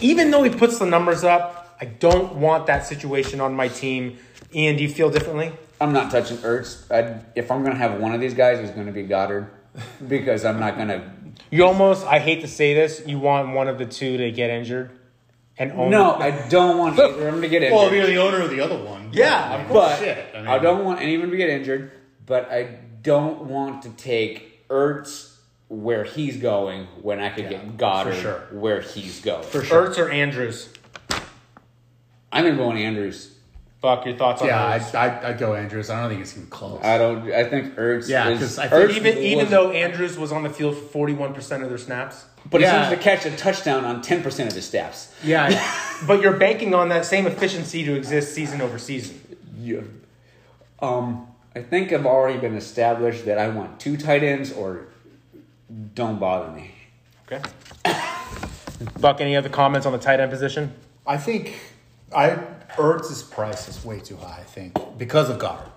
Speaker 1: Even though he puts the numbers up, I don't want that situation on my team. Ian, do you feel differently?
Speaker 2: I'm not touching Ertz. I, if I'm gonna have one of these guys, it's gonna be Goedert because I'm not gonna. [LAUGHS]
Speaker 1: You almost, I hate to say this, you want one of the two to get injured and own
Speaker 2: No, I don't want either of them to get injured.
Speaker 3: Well, you're the owner of the other one.
Speaker 1: Yeah,
Speaker 3: I mean,
Speaker 2: but
Speaker 3: shit. I, mean,
Speaker 2: I don't want anyone to get injured. But I don't want to take Ertz where he's going when I could get Goedert
Speaker 3: sure.
Speaker 2: where he's going.
Speaker 3: For sure.
Speaker 1: Ertz or Andrews?
Speaker 2: I'm gonna go on Andrews.
Speaker 1: Buck your thoughts on
Speaker 3: Yeah,
Speaker 1: Ertz?
Speaker 3: I'd, I'd, I'd go Andrews. I don't think it's even close.
Speaker 2: I don't. I think Ertz.
Speaker 3: Yeah, because I think
Speaker 1: even even though Andrews was on the field for forty one percent of their snaps,
Speaker 2: but
Speaker 3: Yeah.
Speaker 2: he seems to catch a touchdown on ten percent of his snaps.
Speaker 3: yeah, [LAUGHS]
Speaker 1: but you're banking on that same efficiency to exist season over season.
Speaker 2: Yeah. Um, I think I've already been established that I want two tight ends or don't bother me.
Speaker 1: Okay. Buck, any other comments on the tight end position?
Speaker 3: I think I Ertz's price is way too high. I think because of Goedert,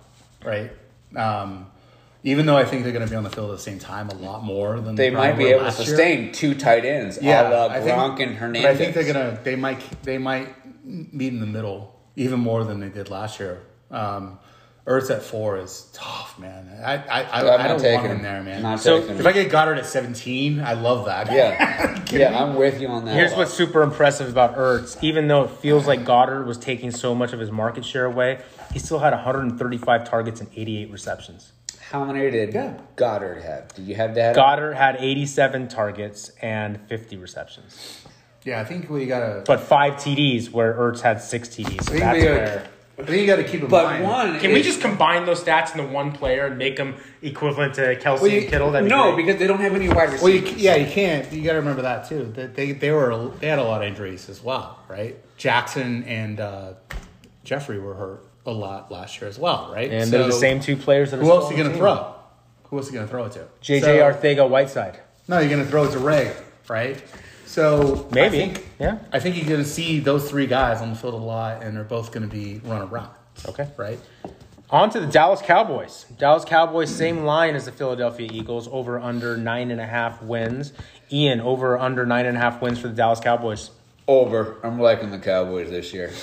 Speaker 3: right? Um, even though I think they're going to be on the field at the same time a lot more than
Speaker 2: They
Speaker 3: probably
Speaker 2: might be
Speaker 3: were
Speaker 2: able to
Speaker 3: last year.
Speaker 2: sustain two tight ends.
Speaker 3: Yeah,
Speaker 2: a la
Speaker 3: I think-
Speaker 2: Gronk and
Speaker 3: But I think they're gonna. They might. They might meet in the middle even more than they did last year. Um, Ertz at four is tough, man. I I, I,
Speaker 2: I'm
Speaker 3: I
Speaker 2: not
Speaker 3: don't
Speaker 2: taking
Speaker 3: want him
Speaker 2: him.
Speaker 3: there, man.
Speaker 2: Not
Speaker 1: So,
Speaker 3: if
Speaker 2: him.
Speaker 3: I get Goedert at seventeen, I love that.
Speaker 2: yeah, [LAUGHS] yeah, I'm with you on that.
Speaker 1: Here's what's super impressive about Ertz. Even though it feels like Goedert was taking so much of his market share away, he still had 135 targets and 88 receptions.
Speaker 2: How many did
Speaker 3: Yeah.
Speaker 2: Goedert have? Did you have that?
Speaker 1: Goedert had 87 targets and 50 receptions,
Speaker 3: yeah. I think we got a.
Speaker 1: but five TDs where Ertz had six TDs. So
Speaker 3: I think,
Speaker 1: that's
Speaker 3: we gotta,
Speaker 1: where.
Speaker 3: I think you got to keep in
Speaker 2: But
Speaker 3: mind.
Speaker 2: one.
Speaker 1: Can we
Speaker 2: is-
Speaker 1: just combine those stats into one player and make them equivalent to Kelce
Speaker 3: Well, you-
Speaker 1: and Kittle? That'd be
Speaker 2: No,
Speaker 1: great.
Speaker 2: because they don't have any wide receivers.
Speaker 3: Well, you, yeah, you can't. You got to remember that too. That they they were they had a lot of injuries as well, right? Jackson and uh, Jeffery were hurt a lot last year as well, right?
Speaker 1: and they're the
Speaker 3: So,
Speaker 1: same two players that are
Speaker 3: Who else are
Speaker 1: on
Speaker 3: you going to
Speaker 1: team.
Speaker 3: throw? Who else are you going to throw it to?
Speaker 1: JJ
Speaker 3: So-
Speaker 1: Arcega-Whiteside.
Speaker 3: No, you're going to throw it to Ray, right? So
Speaker 1: Maybe.
Speaker 3: I think,
Speaker 1: Yeah.
Speaker 3: I think you're going to see those three guys on the field a lot, and they're both going to be run around.
Speaker 1: Okay.
Speaker 3: right?
Speaker 1: On to the Dallas Cowboys. Dallas Cowboys, same line as the Philadelphia Eagles, over under nine and a half wins. Ian, over under nine and a half wins for the Dallas Cowboys.
Speaker 2: Over. I'm liking the Cowboys this year.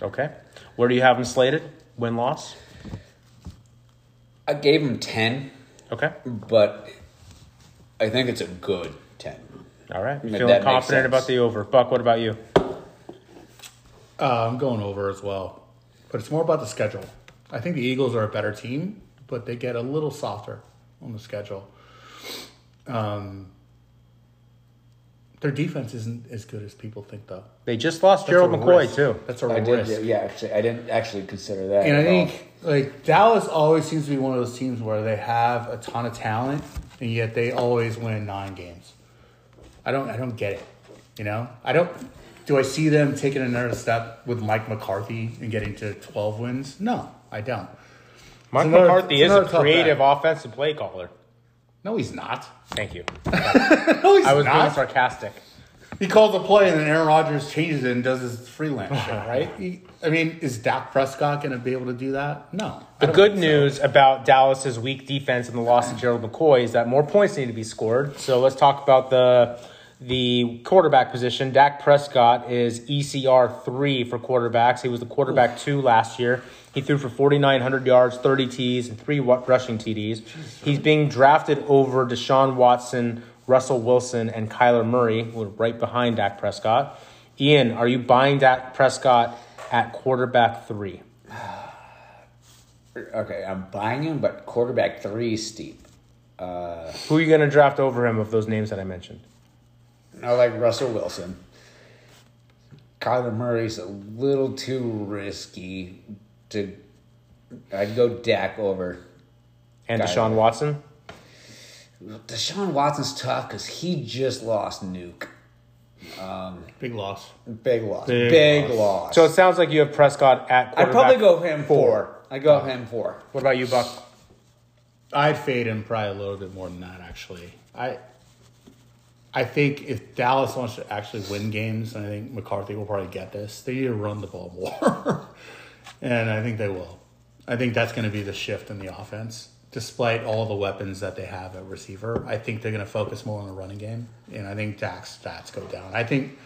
Speaker 1: Okay. Where do you have them slated? Win loss?
Speaker 2: I gave them ten,
Speaker 1: Okay.
Speaker 2: but I think it's a good ten.
Speaker 1: All right.
Speaker 2: That
Speaker 1: Feeling confident about the over. Buck, what about you?
Speaker 3: Uh, I'm going over as well, but it's more about the schedule. I think the Eagles are a better team, but they get a little softer on the schedule. Um, their defense isn't as good as people think, though.
Speaker 1: They just lost
Speaker 3: That's
Speaker 1: Gerald McCoy,
Speaker 3: risk.
Speaker 1: too.
Speaker 3: That's a
Speaker 2: I did.
Speaker 3: risk.
Speaker 2: Yeah, actually, I didn't actually consider that.
Speaker 3: And I
Speaker 2: at all.
Speaker 3: think like Dallas always seems to be one of those teams where they have a ton of talent, and yet they always win nine games. I don't. I don't get it. You know, I don't. Do I see them taking another step with Mike McCarthy and getting to twelve wins? No, I don't.
Speaker 1: Mike
Speaker 3: another-
Speaker 1: McCarthy is a creative offensive play caller.
Speaker 3: No, he's not.
Speaker 1: Thank you. [LAUGHS]
Speaker 3: No, he's
Speaker 1: I was being sarcastic.
Speaker 3: He calls a play and then Aaron Rodgers changes it and does his freelance [LAUGHS] shit, right? He, I mean, is Dak Prescott going to be able to do that? No.
Speaker 1: The good
Speaker 3: so.
Speaker 1: news about Dallas's weak defense and the loss of Gerald McCoy is that more points need to be scored. So let's talk about the the quarterback position. Dak Prescott is ECR three for quarterbacks. He was the quarterback two last year. He threw for 4,900 yards, 30 Ts, and three rushing TDs. He's being drafted over Deshaun Watson, Russell Wilson, and Kyler Murray, who are right behind Dak Prescott. Ian, are you buying Dak Prescott at quarterback three? [SIGHS]
Speaker 2: Okay, I'm buying him, but quarterback three is steep. Uh,
Speaker 1: Who are you going to draft over him of those names that I mentioned?
Speaker 2: I like Russell Wilson. Kyler Murray's a little too risky to. I'd go Dak over.
Speaker 1: And
Speaker 2: Kyler.
Speaker 1: Deshaun Watson?
Speaker 2: Deshaun Watson's tough because he just lost Nuke.
Speaker 3: Um, big loss.
Speaker 2: Big loss.
Speaker 3: Big
Speaker 2: Big,
Speaker 3: loss.
Speaker 2: loss.
Speaker 1: So it sounds like you have Prescott at
Speaker 2: I'd probably go him four. I'd go oh. him four.
Speaker 1: What about you, Buck?
Speaker 3: I'd fade him probably a little bit more than that. Actually, I I think if Dallas wants to actually win games, and I think McCarthy will probably get this. They need to run the ball more, [LAUGHS] and I think they will. I think that's going to be the shift in the offense. Despite all the weapons that they have at receiver, I think they're going to focus more on the running game, and I think Dak's stats go down. I think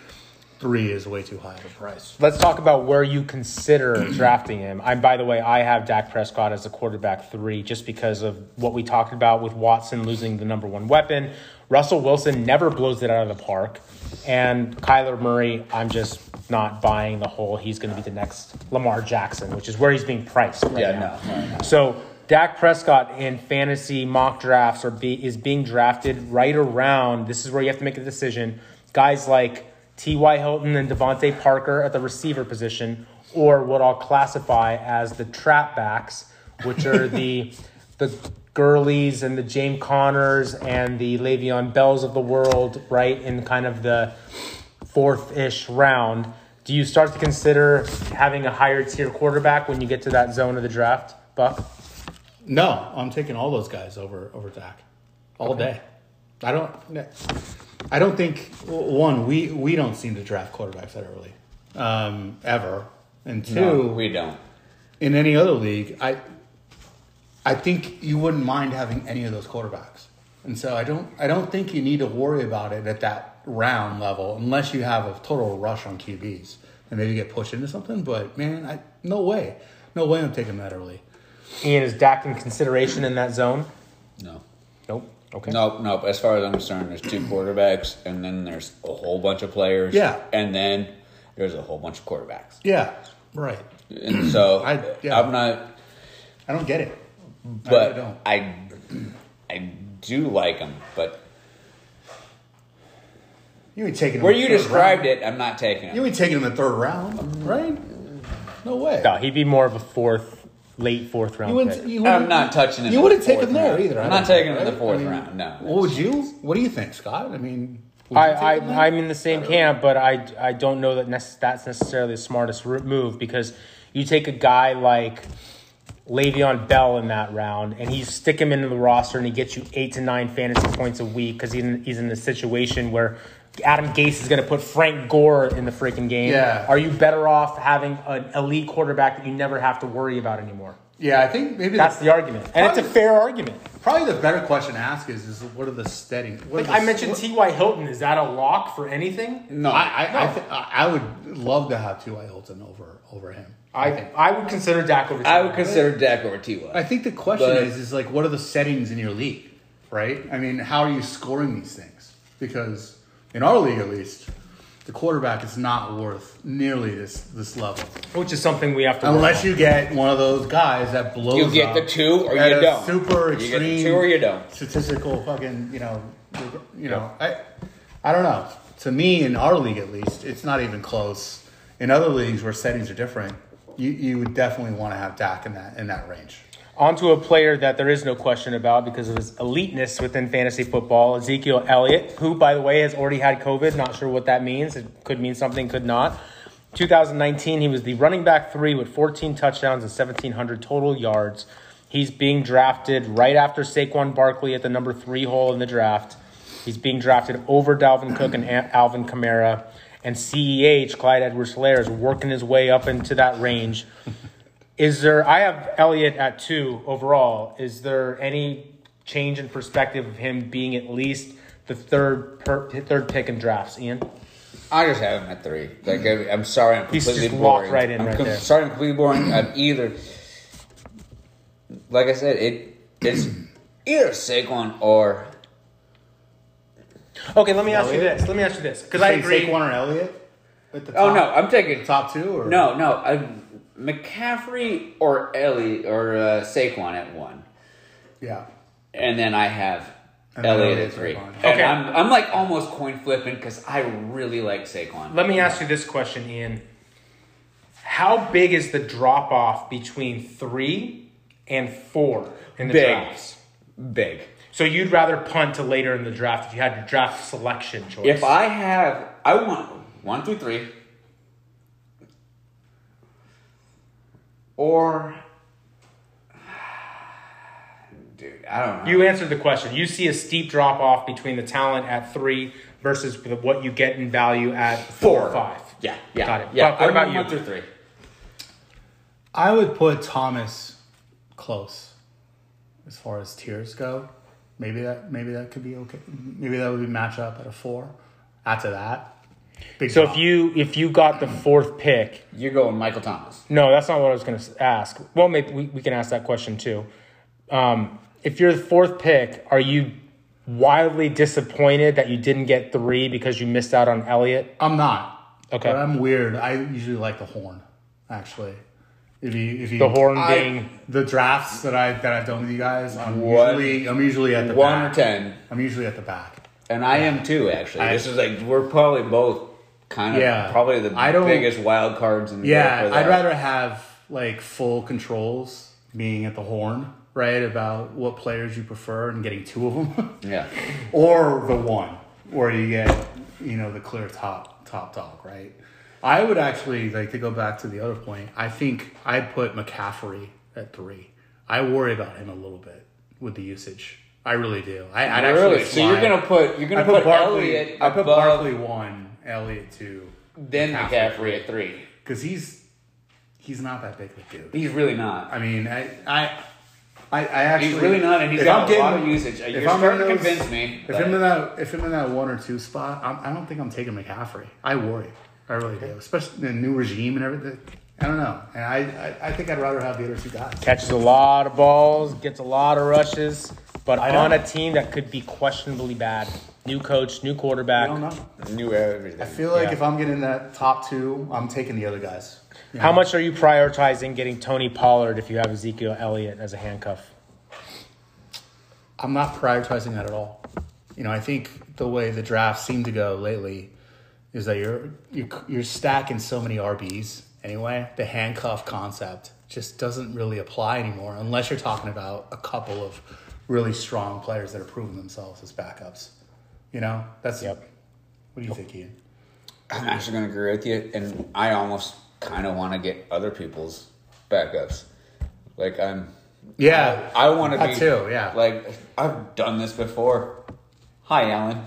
Speaker 3: three is way too high of a price.
Speaker 1: Let's talk about where you consider [CLEARS THROAT] drafting him. I'm by the way, I have Dak Prescott as a quarterback three just because of what we talked about with Watson losing the number one weapon. Russell Wilson never blows it out of the park. And Kyler Murray, I'm just not buying the whole he's going to be the next Lamar Jackson, which is where he's being priced right
Speaker 2: Yeah,
Speaker 1: now.
Speaker 2: no, no, no.
Speaker 1: So Dak Prescott in fantasy mock drafts are be, is being drafted right around. This is where you have to make a decision. Guys like T.Y. Hilton and DeVante Parker at the receiver position, or what I'll classify as the trap backs, which are the [LAUGHS] the Gurleys and the James Connors and the Le'Veon Bells of the world, right in kind of the fourth ish round. Do you start to consider having a higher tier quarterback when you get to that zone of the draft, Buck?
Speaker 3: No, I'm taking all those guys over over Dak all day. I don't. I don't think one we we don't seem to draft quarterbacks that early, um, ever. And two,
Speaker 2: No, we don't.
Speaker 3: in any other league, I I think you wouldn't mind having any of those quarterbacks. And so I don't I don't think you need to worry about it at that round level unless you have a total rush on QBs and maybe get pushed into something. But man, I no way. No way I'm taking that early.
Speaker 1: Ian, is Dak in consideration in that zone?
Speaker 2: No.
Speaker 1: Nope. Okay.
Speaker 2: Nope, nope. As far as I'm concerned, there's two quarterbacks, and then there's a whole bunch of players.
Speaker 3: Yeah.
Speaker 2: And then there's a whole bunch of quarterbacks.
Speaker 3: Yeah. Right.
Speaker 2: And so [CLEARS THROAT]
Speaker 3: I- yeah.
Speaker 2: I'm not,
Speaker 3: I don't get it.
Speaker 2: but
Speaker 3: don't.
Speaker 2: I, I, do like them. But
Speaker 3: You ain't taking them
Speaker 2: where you
Speaker 3: third
Speaker 2: described
Speaker 3: round.
Speaker 2: it, I'm not taking
Speaker 3: You
Speaker 2: it.
Speaker 3: ain't taking them in the third round, um, right? No way.
Speaker 1: No, he'd be more of a fourth, late fourth round
Speaker 3: You
Speaker 1: pick.
Speaker 3: wouldn't,
Speaker 2: I'm
Speaker 3: wouldn't,
Speaker 2: touching him.
Speaker 3: You wouldn't
Speaker 2: the
Speaker 3: take him there
Speaker 2: round.
Speaker 3: either. I
Speaker 2: I'm
Speaker 3: don't
Speaker 2: taking him in the fourth
Speaker 3: I mean,
Speaker 2: round. No.
Speaker 3: What would you? What do you think, Scott? I mean, would you
Speaker 1: I,
Speaker 3: take
Speaker 1: I,
Speaker 3: him there?
Speaker 1: I'm in the same camp, but I, I don't know that nec- that's necessarily the smartest move because you take a guy like Le'Veon Bell in that round and you stick him into the roster and he gets you eight to nine fantasy points a week because he's in, he's in a situation where Adam Gase is going to put Frank Gore in the freaking game.
Speaker 3: Yeah.
Speaker 1: Are you better off having an elite quarterback that you never have to worry about anymore?
Speaker 3: yeah, I think maybe
Speaker 1: That's
Speaker 3: the,
Speaker 1: the argument. And it's a fair argument.
Speaker 3: probably the better question to ask is, is what are the steady? What
Speaker 1: Like
Speaker 3: are the,
Speaker 1: I mentioned
Speaker 3: what-
Speaker 1: T.Y. Hilton. Is that a lock for anything?
Speaker 2: No.
Speaker 3: I I, I, th- I I would love to have T.Y. Hilton over over him.
Speaker 1: I, I would consider Dak over
Speaker 2: I would consider Dak over T.Y.
Speaker 3: I think the question
Speaker 2: But-
Speaker 3: is is like what are the settings in your league, right? I mean, how are you scoring these things? Because in our league, at least, the quarterback is not worth nearly this this level.
Speaker 1: which is something we have to.
Speaker 3: Unless
Speaker 1: work
Speaker 3: you get one of those guys that blows
Speaker 2: You get
Speaker 3: up
Speaker 2: the two or you don't.
Speaker 3: Super extreme.
Speaker 2: You get the two or you don't.
Speaker 3: statistical fucking, you know, you know. I I don't know. To me, in our league at least, it's not even close. In other leagues where settings are different, you, you would definitely want to have Dak in that in that range.
Speaker 1: On. Onto a player that there is no question about because of his eliteness within fantasy football, Ezekiel Elliott, who, by the way, has already had COVID. Not sure what that means. It could mean something, could not. 2019, he was the running back three with 14 touchdowns and 1,700 total yards. He's being drafted right after Saquon Barkley at the number three hole in the draft. He's being drafted over Dalvin Cook and Alvin Kamara. And CEH, Clyde Edwards Helaire, is working his way up into that range. Is there, I have Elliott at two overall. Is there any change in perspective of him being at least the third per, third pick in drafts, Ian?
Speaker 2: I just have him at three. Like I- I'm sorry, I'm completely
Speaker 1: He's
Speaker 2: completely
Speaker 1: just locked
Speaker 2: boring.
Speaker 1: right in
Speaker 2: I'm
Speaker 1: right
Speaker 2: com-
Speaker 1: there.
Speaker 2: Sorry, I'm completely boring. I'm either, like I said, it it's either Saquon or
Speaker 1: Okay, let me ask you this. Let me ask you this. Because I
Speaker 3: Say
Speaker 1: agree.
Speaker 3: Saquon or Elliott. At the
Speaker 2: oh no, I'm taking
Speaker 3: top two or
Speaker 2: no no I, McCaffrey or Ellie or uh, Saquon at one,
Speaker 3: Yeah,
Speaker 2: and then I have
Speaker 3: And then
Speaker 2: Elliott
Speaker 3: Elliott
Speaker 2: at three.
Speaker 3: Saquon.
Speaker 2: And
Speaker 1: Okay.
Speaker 2: I'm I'm like almost coin flipping because I really like Saquon.
Speaker 1: Let me ask you this question, Ian. How big is the drop off between three and four in the
Speaker 2: Big.
Speaker 1: drafts?
Speaker 2: Big.
Speaker 1: So you'd rather punt to later in the draft if you had your draft selection choice.
Speaker 2: If I have, I want one through three, or dude, I don't know.
Speaker 1: you answered the question. You see a steep drop off between the talent at three versus what you get in value at four or five.
Speaker 2: Yeah, yeah,
Speaker 1: Got it.
Speaker 2: Yeah,
Speaker 1: Buck, what about you?
Speaker 2: One through three.
Speaker 3: I would put Thomas close as far as tiers go. Maybe that maybe that could be okay. Maybe that would be match up at a four. After that, big
Speaker 1: So
Speaker 3: drop.
Speaker 1: if you if you got the fourth pick,
Speaker 2: You're going Michael Thomas.
Speaker 1: no, that's not what I was going to ask. Well, maybe we, we can ask that question too. Um, if you're the fourth pick, are you wildly disappointed that you didn't get three because you missed out on Elliott?
Speaker 3: I'm not.
Speaker 1: Okay.
Speaker 3: But I'm weird. I usually like the horn, actually. If you if you
Speaker 1: The horn
Speaker 2: I-
Speaker 1: being
Speaker 3: the drafts that I that I've done with you guys, I'm
Speaker 2: One-
Speaker 3: usually I'm usually at the
Speaker 2: One
Speaker 3: back.
Speaker 2: or ten,
Speaker 3: I'm usually at the back.
Speaker 2: and I am too. Actually,
Speaker 3: I-
Speaker 2: this is like we're probably both kind of
Speaker 3: Yeah.
Speaker 2: probably the
Speaker 3: I don't-
Speaker 2: biggest wild cards in the
Speaker 3: Yeah, I'd rather have like full controls being at the horn, right? About what players you prefer and getting two of them, [LAUGHS]
Speaker 2: Yeah,
Speaker 3: or the one where you get you know the clear top top dog, right? I would actually like to go back to the other point. I think I'd put McCaffrey at three. I worry about him a little bit with the usage. I really do. I, I'd
Speaker 2: really.
Speaker 3: actually
Speaker 2: So you're gonna put you're gonna
Speaker 3: I
Speaker 2: put,
Speaker 3: put Barkley.
Speaker 2: Elliott
Speaker 3: I put
Speaker 2: above,
Speaker 3: Barkley one, Elliott two,
Speaker 2: then McCaffrey at three.
Speaker 3: because he's he's not that big of a dude.
Speaker 2: He's really not.
Speaker 3: I mean, I I I, I actually
Speaker 2: He's really not, and he's
Speaker 3: if
Speaker 2: got
Speaker 3: I'm
Speaker 2: a lot
Speaker 3: getting-
Speaker 2: of usage.
Speaker 3: if
Speaker 2: You're
Speaker 3: I'm
Speaker 2: starting to convince me.
Speaker 3: If
Speaker 2: but-
Speaker 3: I'm in that if I'm in that one or two spot, I'm, I don't think I'm taking McCaffrey. I worry. I really do, especially the new regime and everything. I don't know, and I, I, I think I'd rather have the other two guys.
Speaker 1: catches a lot of balls, gets a lot of rushes, but
Speaker 3: I know.
Speaker 1: on a team that could be questionably bad. New coach, new
Speaker 3: I
Speaker 1: quarterback.
Speaker 3: don't know.
Speaker 2: knew everything.
Speaker 3: I feel like
Speaker 1: Yeah.
Speaker 3: if I'm getting that top two, I'm taking the other guys. You
Speaker 1: How
Speaker 3: know?
Speaker 1: much are you prioritizing getting Tony Pollard if you have Ezekiel Elliott as a handcuff?
Speaker 3: I'm not prioritizing that at all. You know, I think the way the drafts seem to go lately is that you're you're, you're stacking so many RBs anyway. The handcuff concept just doesn't really apply anymore unless you're talking about a couple of really strong players that are proving themselves as backups. You know, that's
Speaker 1: Yep.
Speaker 3: What do you think, Ian?
Speaker 2: I'm actually going to agree with you, and I almost kind of want to get other people's backups. Like I'm,
Speaker 3: Yeah,
Speaker 2: I want to be
Speaker 3: too. Yeah,
Speaker 2: Like I've done this before. Hi, Alan.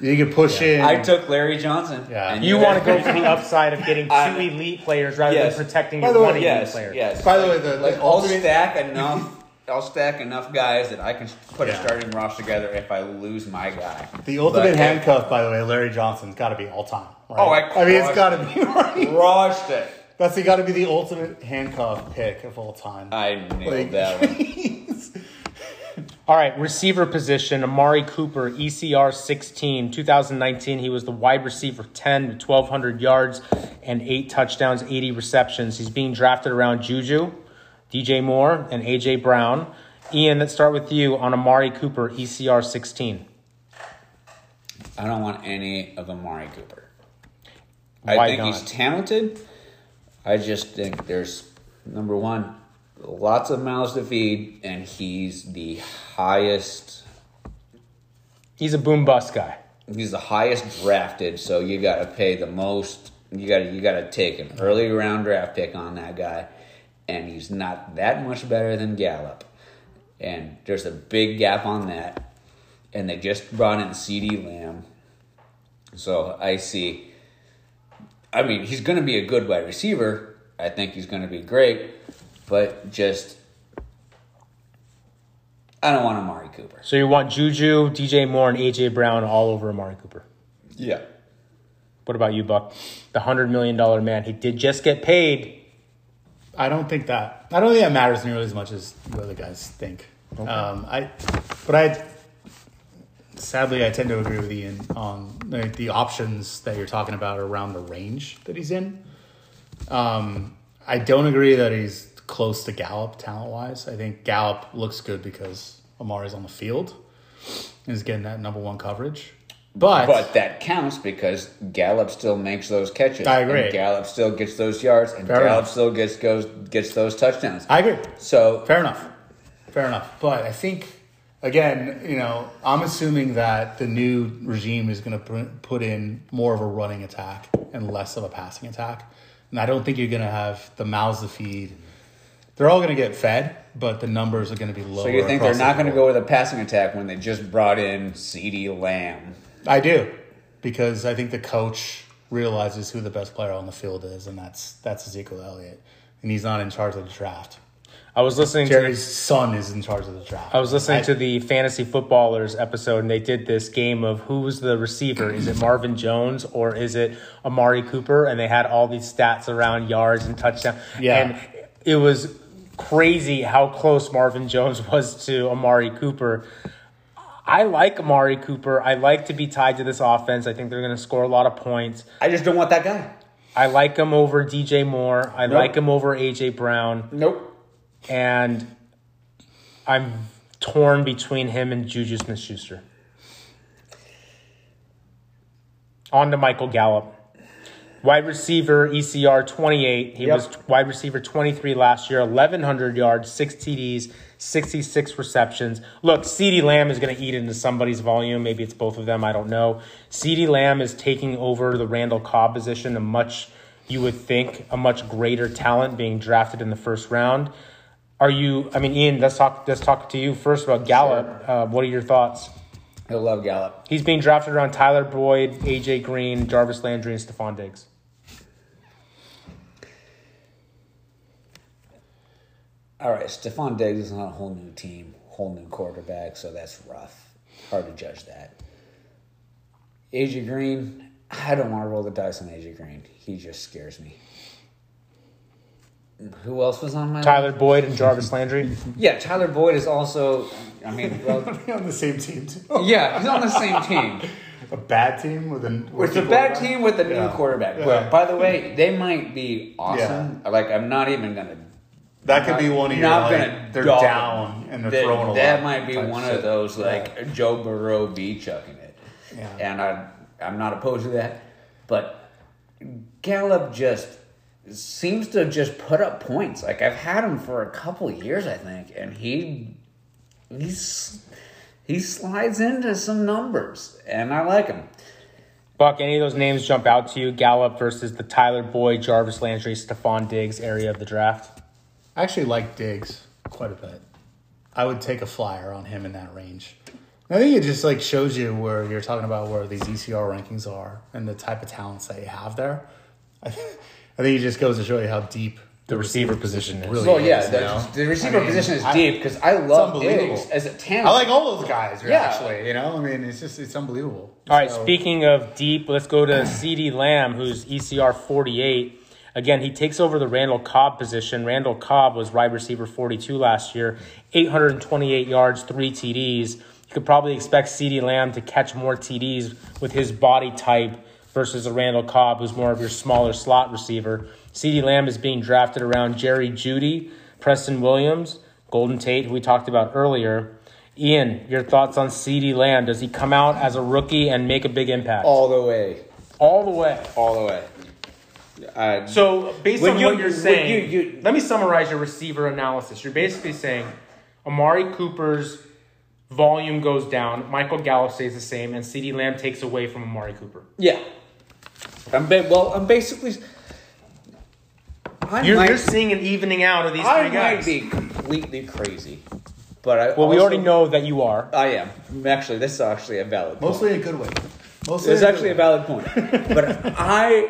Speaker 3: you can push in.
Speaker 2: I took Larry Johnson.
Speaker 3: Yeah.
Speaker 2: and
Speaker 1: You want [LAUGHS] to go for the upside of getting two
Speaker 2: I-
Speaker 1: elite players rather
Speaker 2: Yes.
Speaker 1: than protecting
Speaker 3: By
Speaker 1: your
Speaker 3: the way,
Speaker 1: one elite
Speaker 2: yes,
Speaker 1: player.
Speaker 2: yes.
Speaker 3: By the way, the,
Speaker 2: like
Speaker 3: the
Speaker 2: I'll
Speaker 3: ultimate
Speaker 2: stack enough. I'll stack enough guys that I can put
Speaker 3: Yeah.
Speaker 2: a starting roster together if I lose my guy.
Speaker 3: the ultimate
Speaker 2: But-
Speaker 3: handcuff, by the way, Larry Johnson's got to be all time. Right?
Speaker 2: Oh, I
Speaker 3: I mean, it's got to be right.
Speaker 2: Crushed it.
Speaker 3: That's got to be the ultimate handcuff pick of all time.
Speaker 2: I nailed
Speaker 3: Like-
Speaker 2: that one. [LAUGHS]
Speaker 1: All right, receiver position, Amari Cooper, ECR 16. 2019, he was the wide receiver 10 with 1,200 yards and eight touchdowns, 80 receptions. He's being drafted around Juju, DJ Moore, and AJ Brown. Ian, let's start with you on Amari Cooper, ECR 16.
Speaker 2: I don't want any of Amari Cooper.
Speaker 1: Why
Speaker 2: I think
Speaker 1: not?
Speaker 2: he's talented. I just think there's number one, lots of mouths to feed, and he's the highest.
Speaker 1: He's a boom bust guy.
Speaker 2: He's the highest drafted, so you got to pay the most. You got to you got to take an early round draft pick on that guy, and he's not that much better than Gallup. And there's a big gap on that. And they just brought in CeeDee Lamb, so I see. I mean, he's going to be a good wide receiver. I think he's going to be great, but just I don't want Amari Cooper.
Speaker 1: So you want Juju, DJ Moore, and AJ Brown all over Amari Cooper.
Speaker 2: Yeah.
Speaker 1: What about you, Buck? The $100 million man. He did just get paid.
Speaker 3: I don't think that. I don't think that matters nearly as much as the other guys think. Um, I, but I, sadly, I tend to agree with Ian on the, the options that you're talking about around the range that he's in. Um, I don't agree that he's close to Gallup talent wise. I think Gallup looks good because Amari's on the field and is getting that number one coverage. But,
Speaker 2: But that counts because Gallup still makes those catches.
Speaker 3: I agree.
Speaker 2: And Gallup still gets those yards, and
Speaker 3: Fair
Speaker 2: Gallup
Speaker 3: enough.
Speaker 2: still gets goes gets those touchdowns.
Speaker 3: I agree.
Speaker 2: So
Speaker 3: Fair enough. Fair enough. But I think, again, you know, I'm assuming that the new regime is going to put in more of a running attack and less of a passing attack. And I don't think you're going to have the mouths to feed. They're all going to get fed, but the numbers are going to be lower.
Speaker 2: so you think they're
Speaker 3: across the
Speaker 2: not going to go with a passing attack when they just brought in CeeDee Lamb?
Speaker 3: I do, because I think the coach realizes who the best player on the field is, and that's that's Ezekiel Elliott, and he's not in charge of the draft.
Speaker 1: I was listening to
Speaker 3: Jerry's son is in charge of the draft.
Speaker 1: I was listening
Speaker 3: I-
Speaker 1: to the fantasy footballers episode, and they did this game of who's the receiver? Is it Marvin Jones or is it Amari Cooper? And they had all these stats around yards and touchdown.
Speaker 3: Yeah.
Speaker 1: and it was crazy how close Marvin Jones [LAUGHS] was to Amari Cooper. I like Amari Cooper. I like to be tied to this offense. I think they're going to score a lot of points.
Speaker 2: I just don't want that guy.
Speaker 1: I like him over DJ Moore. I
Speaker 2: Nope.
Speaker 1: like him over AJ Brown.
Speaker 2: Nope.
Speaker 1: And I'm torn between him and Juju Smith Schuster. On to Michael Gallup. Wide receiver, ECR 28. He
Speaker 2: Yep.
Speaker 1: was wide receiver 23 last year, 1,100 yards, six TDs, 66 receptions. Look, CeeDee Lamb is going to eat into somebody's volume. Maybe it's both of them. I don't know. CeeDee Lamb is taking over the Randall Cobb position, a much, you would think, a much greater talent being drafted in the first round. Are you, I mean, Ian, let's talk, let's talk to you first about Gallup. Uh, what are your thoughts?
Speaker 2: I love Gallup.
Speaker 1: He's being drafted around Tyler Boyd, AJ Green, Jarvis Landry, and Stefon Diggs.
Speaker 2: All right, Stefon Diggs is on a whole new team, whole new quarterback, so that's rough. Hard to judge that. AJ Green, I don't want to roll the dice on AJ Green. He just scares me. Who else was on my
Speaker 1: Tyler Boyd and Jarvis Landry. [LAUGHS]
Speaker 2: Yeah, Tyler Boyd is also. I mean, [LAUGHS] well,
Speaker 3: on the same team too.
Speaker 2: yeah, he's on the same team. [LAUGHS]
Speaker 3: A bad team with a
Speaker 2: It's a bad team with a new
Speaker 3: Yeah.
Speaker 2: quarterback.
Speaker 3: Yeah.
Speaker 2: Well, by the way, they might be awesome. Like, I'm not even gonna.
Speaker 3: That could be one of your
Speaker 2: Not
Speaker 3: like,
Speaker 2: gonna
Speaker 3: they're
Speaker 2: dog
Speaker 3: down and they're
Speaker 2: That,
Speaker 3: throwing a
Speaker 2: that
Speaker 3: lot
Speaker 2: might be
Speaker 3: type
Speaker 2: one
Speaker 3: shit.
Speaker 2: of those
Speaker 3: Yeah.
Speaker 2: like Joe Burrow be chucking it,
Speaker 3: Yeah.
Speaker 2: and I I'm not opposed to that, but Gallup just seems to just put up points. Like I've had him for a couple of years, I think, and he he's he slides into some numbers, and I like him.
Speaker 1: Buck, any of those names jump out to you? Gallup versus the Tyler Boyd, Jarvis Landry, Stefon Diggs area of the draft.
Speaker 3: I actually like Diggs quite a bit. I would take a flyer on him in that range. I think it just like shows you where you're talking about where these ECR rankings are and the type of talents that you have there. I, th- I think it just goes to show you how deep
Speaker 1: The receiver position is.
Speaker 3: really
Speaker 2: Well,
Speaker 3: is.
Speaker 2: yeah,
Speaker 3: you
Speaker 2: the,
Speaker 3: know?
Speaker 2: the receiver
Speaker 3: I mean,
Speaker 2: position is
Speaker 3: I-
Speaker 2: deep because I love
Speaker 3: unbelievable.
Speaker 2: Diggs as a talent.
Speaker 3: I like all those guys.
Speaker 2: Yeah.
Speaker 3: Actually, you know, I mean, it's just it's unbelievable.
Speaker 1: All right,
Speaker 3: So-
Speaker 1: speaking of deep, let's go to CeeDee Lamb, who's ECR 48. Again, he takes over the Randall Cobb position. Randall Cobb was wide receiver 42 last year, 828 yards, three TDs. You could probably expect CeeDee Lamb to catch more TDs with his body type versus a Randall Cobb, who's more of your smaller slot receiver. CeeDee Lamb is being drafted around Jerry Jeudy, Preston Williams, Golden Tate, who we talked about earlier. Ian, your thoughts on CeeDee Lamb? Does he come out as a rookie and make a big impact?
Speaker 2: all the way,
Speaker 1: All the way.
Speaker 2: all the way. Uh,
Speaker 1: So, based on
Speaker 2: you-
Speaker 1: what you're saying,
Speaker 2: you- you-
Speaker 1: let me summarize your receiver analysis. You're basically saying Amari Cooper's volume goes down, Michael Gallup stays the same, and CeeDee Lamb takes away from Amari Cooper.
Speaker 2: yeah, I'm ba- well. I'm basically. I
Speaker 1: You're,
Speaker 2: might,
Speaker 1: you're seeing an evening out of these
Speaker 2: I
Speaker 1: three
Speaker 2: might be completely crazy, but I
Speaker 1: well, we already know that you are.
Speaker 2: I am actually. This is actually a valid. point.
Speaker 3: mostly a good way. Mostly
Speaker 2: It's
Speaker 3: in
Speaker 2: actually a valid point. But [LAUGHS] I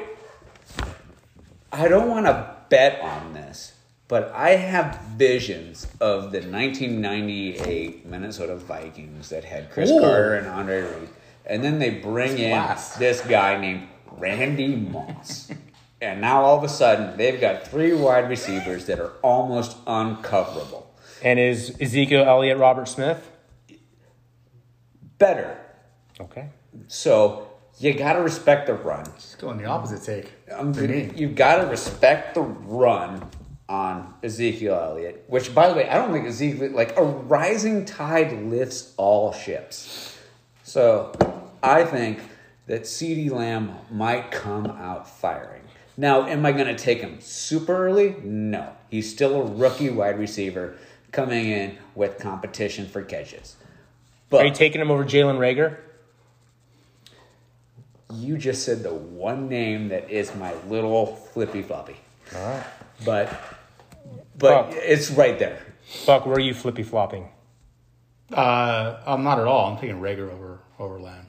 Speaker 2: I don't want to bet on this, but I have visions of the 1998 Minnesota Vikings that had Cris
Speaker 3: Ooh.
Speaker 2: Carter and Andre Reed. And then they bring in
Speaker 3: last.
Speaker 2: this guy named Randy Moss. and now all of a sudden they've got three wide receivers that are almost uncoverable.
Speaker 1: And is Ezekiel Elliott Robert Smith?
Speaker 2: Better.
Speaker 1: Okay.
Speaker 2: So you got to respect the run.
Speaker 3: Just going the opposite take.
Speaker 2: Um,
Speaker 3: for me.
Speaker 2: You've got to respect the run on Ezekiel Elliott, which, by the way, I don't think Ezekiel, like, a rising tide lifts all ships. So I think that CeeDee Lamb might come out firing. Now, am I going to take him super early? No. He's still a rookie wide receiver coming in with competition for catches. But
Speaker 1: Are you taking him over Jalen Reagor?
Speaker 2: You just said the one name that is my little flippy floppy.
Speaker 1: All right.
Speaker 2: but but
Speaker 1: Oh.
Speaker 2: it's right there.
Speaker 1: Buck, where are you flippy flopping?
Speaker 3: Uh, I'm not at all. I'm taking Reagor over over Lamb.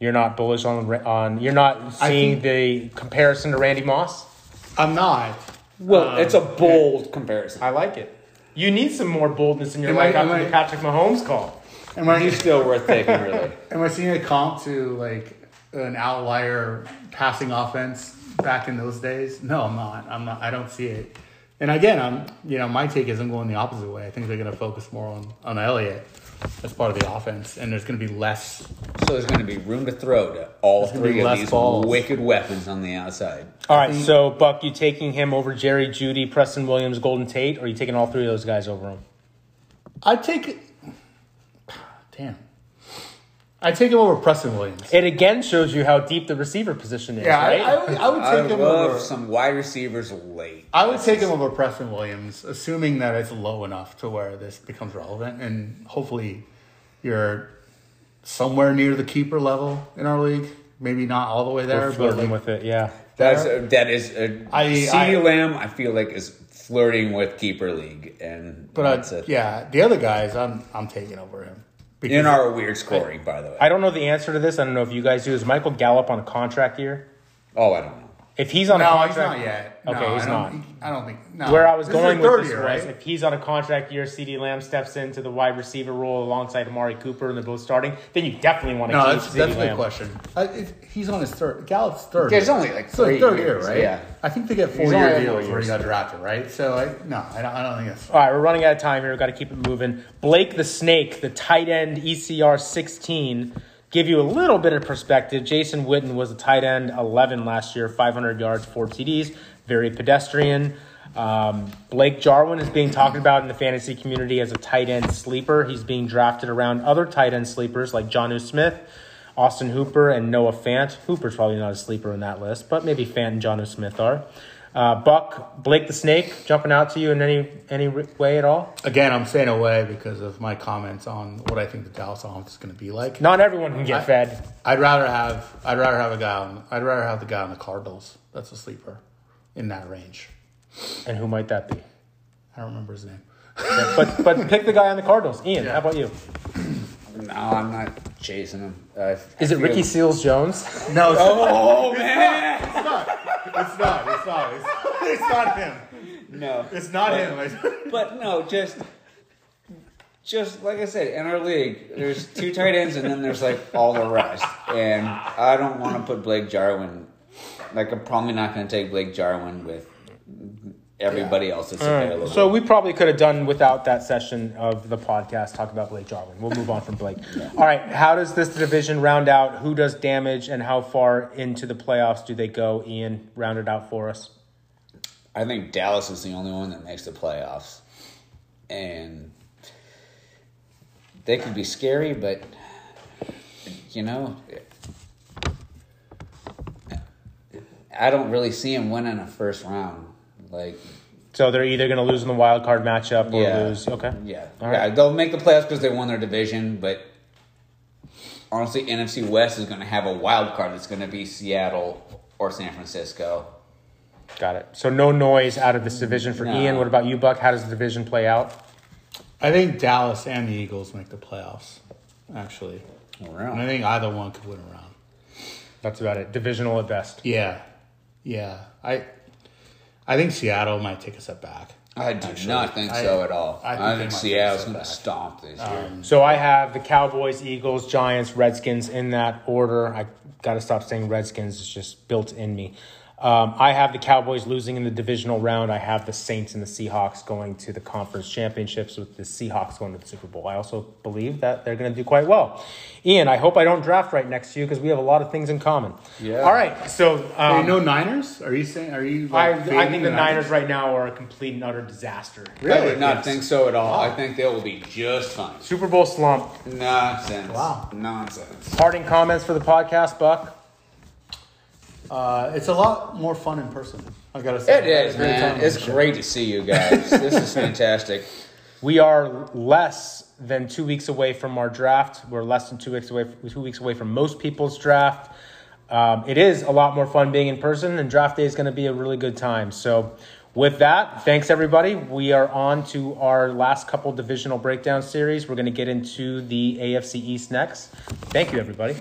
Speaker 1: You're not bullish on on. You're not
Speaker 3: I
Speaker 1: seeing the comparison to Randy Moss.
Speaker 3: I'm not.
Speaker 2: Well,
Speaker 3: Um,
Speaker 2: it's a bold comparison.
Speaker 1: I like it. You need some more boldness in your
Speaker 3: Am
Speaker 1: life
Speaker 3: I- am
Speaker 1: after
Speaker 3: I-
Speaker 1: the Patrick Mahomes call.
Speaker 3: Am I
Speaker 2: He's still worth taking, really. [LAUGHS]
Speaker 3: am I seeing a comp to like an outlier passing offense back in those days? No, I'm not. I'm not. I don't see it. And again, I'm you know my take is I'm going the opposite way. I think they're going to focus more on on Elliott as part of the offense, and there's going to be less
Speaker 2: So there's going to be room to throw to all three of
Speaker 3: less
Speaker 2: these
Speaker 3: balls.
Speaker 2: wicked weapons on the outside.
Speaker 1: All right, so Buck, you taking him over Jerry Jeudy, Preston Williams, Golden Tate, or are you taking all three of those guys over him?
Speaker 3: I'd take. [SIGHS] Damn. I'd take him over Preston Williams.
Speaker 1: It again shows you how deep the receiver position is,
Speaker 3: Yeah, I,
Speaker 1: right?
Speaker 3: I, would, I would
Speaker 2: I
Speaker 3: take him
Speaker 2: love
Speaker 3: over.
Speaker 2: some wide receivers late.
Speaker 3: I would take him over Preston Williams, assuming that it's low enough to where this becomes relevant, and hopefully, you're somewhere near the keeper level in our league. Maybe not all the way there,
Speaker 1: We're
Speaker 3: but
Speaker 1: flirting
Speaker 3: like,
Speaker 1: with it, yeah.
Speaker 2: That's a, that is a,
Speaker 3: I-
Speaker 2: CeeDee
Speaker 3: I-
Speaker 2: Lamb. I feel like is flirting with keeper league, and
Speaker 3: but
Speaker 2: that's
Speaker 3: I,
Speaker 2: it.
Speaker 3: yeah, the other guys, I'm I'm taking over him. Because
Speaker 2: in our weird scoring, by the way.
Speaker 1: I don't know the answer to this. I don't know if you guys do. Is Michael Gallup on a contract year?
Speaker 2: oh, I don't know.
Speaker 1: If he's on a
Speaker 3: no,
Speaker 1: contract,
Speaker 3: he's not yet.
Speaker 1: Okay,
Speaker 3: no,
Speaker 1: he's
Speaker 3: I
Speaker 1: not.
Speaker 3: don't, I don't think. No.
Speaker 1: Where I was
Speaker 3: This
Speaker 1: going
Speaker 3: their
Speaker 1: with this
Speaker 3: year,
Speaker 1: was
Speaker 3: right?
Speaker 1: if he's on a contract year, CeeDee Lamb steps into the wide receiver role alongside Amari Cooper, and they're both starting, then you definitely want to
Speaker 3: No,
Speaker 1: keep
Speaker 3: that's,
Speaker 1: CeeDee
Speaker 3: that's a good question. Uh, it, he's on his third. Gallup's third.
Speaker 2: Yeah, it's
Speaker 3: year.
Speaker 2: only like
Speaker 3: It's like
Speaker 2: three
Speaker 3: third
Speaker 2: years,
Speaker 3: year, right?
Speaker 2: yeah.
Speaker 3: I think they get four
Speaker 2: only
Speaker 3: year
Speaker 2: had
Speaker 3: deals
Speaker 2: four
Speaker 3: where he
Speaker 2: years.
Speaker 3: got drafted, right? So I no, I don't, I don't think it's.
Speaker 1: All right, we're running out of time here. We've got to keep it moving. Blake the Snake, the tight end, ECR 16. Give you a little bit of perspective. Jason Witten was a tight end 11 last year, 500 yards, four TDs, very pedestrian. Um, Blake Jarwin is being talked about in the fantasy community as a tight end sleeper. He's being drafted around other tight end sleepers like Jonnu Smith, Austin Hooper, and Noah Fant. Hooper's probably not a sleeper in that list, but maybe Fant and Jonnu Smith are. Uh, Buck, Blake the Snake, jumping out to you in any any way at all?
Speaker 3: Again, I'm saying away because of my comments on what I think the Dallas offense is going to be like.
Speaker 1: Not everyone can get
Speaker 3: I-
Speaker 1: fed.
Speaker 3: I'd rather have I'd rather have a guy on I'd rather have the guy on the Cardinals that's a sleeper in that range.
Speaker 1: And who might that be?
Speaker 3: I don't remember his name.
Speaker 1: but but pick the guy on the Cardinals. Ian, how about you? [CLEARS THROAT]
Speaker 2: No, I'm not chasing him. Uh,
Speaker 1: Is it Ricky Seals Jones?
Speaker 3: No, it's,
Speaker 2: Oh man,
Speaker 3: it's not. It's not. It's not. It's, it's not him.
Speaker 2: no.
Speaker 3: It's not him.
Speaker 2: But no, just just like I said, in our league, there's two tight ends, and then there's like all the rest. And I don't want to put Blake Jarwin. Like I'm probably not going to take Blake Jarwin with everybody else is available.
Speaker 1: So we probably could have done without that session of the podcast talk about Blake Jarwin. We'll move on from Blake. All right, how does this division round out? Who does damage, and how far into the playoffs do they go? Ian, round it out for us.
Speaker 2: I think Dallas is the only one that makes the playoffs, and they could be scary, but you know, I don't really see him winning a first round. Like,
Speaker 1: So they're either going to lose in the wild card matchup or
Speaker 2: yeah,
Speaker 1: lose. Okay.
Speaker 2: yeah,
Speaker 1: All
Speaker 2: yeah. They'll make the playoffs because they won their division, but honestly, NFC West is going to have a wild card that's going to be Seattle or San Francisco.
Speaker 1: Got it. So no noise out of this division for
Speaker 2: No.
Speaker 1: Ian. What about you, Buck? How does the division play out?
Speaker 3: I think Dallas and the Eagles make the playoffs. Actually, oh, and I think either one could win a round.
Speaker 1: That's about it. Divisional at best.
Speaker 3: Yeah, yeah. I I think Seattle might take a step back.
Speaker 2: I do
Speaker 3: Actually,
Speaker 2: not think
Speaker 3: I-
Speaker 2: so at all.
Speaker 3: I
Speaker 2: I
Speaker 3: think
Speaker 2: think,
Speaker 3: they might
Speaker 2: Seattle's going to stomp this year.
Speaker 1: Um, so I have the Cowboys, Eagles, Giants, Redskins in that order. I got to stop saying Redskins; it's just built in me. Um, I have the Cowboys losing in the divisional round. I have the Saints and the Seahawks going to the conference championships, with the Seahawks going to the Super Bowl. I also believe that they're going to do quite well. Ian, I hope I don't draft right next to you because we have a lot of things in common.
Speaker 2: Yeah.
Speaker 1: All right. So
Speaker 3: Hey,
Speaker 1: um,
Speaker 3: no Niners? Are you saying? Are you?
Speaker 1: I,
Speaker 3: Like,
Speaker 1: I
Speaker 3: fading
Speaker 1: think the Niners right now are a complete and utter disaster. Really?
Speaker 2: I would not
Speaker 3: Yes.
Speaker 2: think so at all. I think they will be just fine.
Speaker 1: Super Bowl slump.
Speaker 2: Nonsense.
Speaker 3: Wow.
Speaker 2: Nonsense.
Speaker 1: Parting comments for the podcast, Buck.
Speaker 3: Uh, it's a lot more fun in person. I gotta say,
Speaker 2: It
Speaker 3: I had a
Speaker 2: is,
Speaker 3: great
Speaker 2: man. It's
Speaker 3: the show.
Speaker 2: great to see you guys. this is [LAUGHS] fantastic.
Speaker 1: We are less than two weeks away from our draft. We're less than two weeks away. Two weeks away from most people's draft. Um, it is a lot more fun being in person, and draft day is going to be a really good time. So, with that, thanks everybody. We are on to our last couple divisional breakdown series. We're going to get into the AFC East next. Thank you, everybody.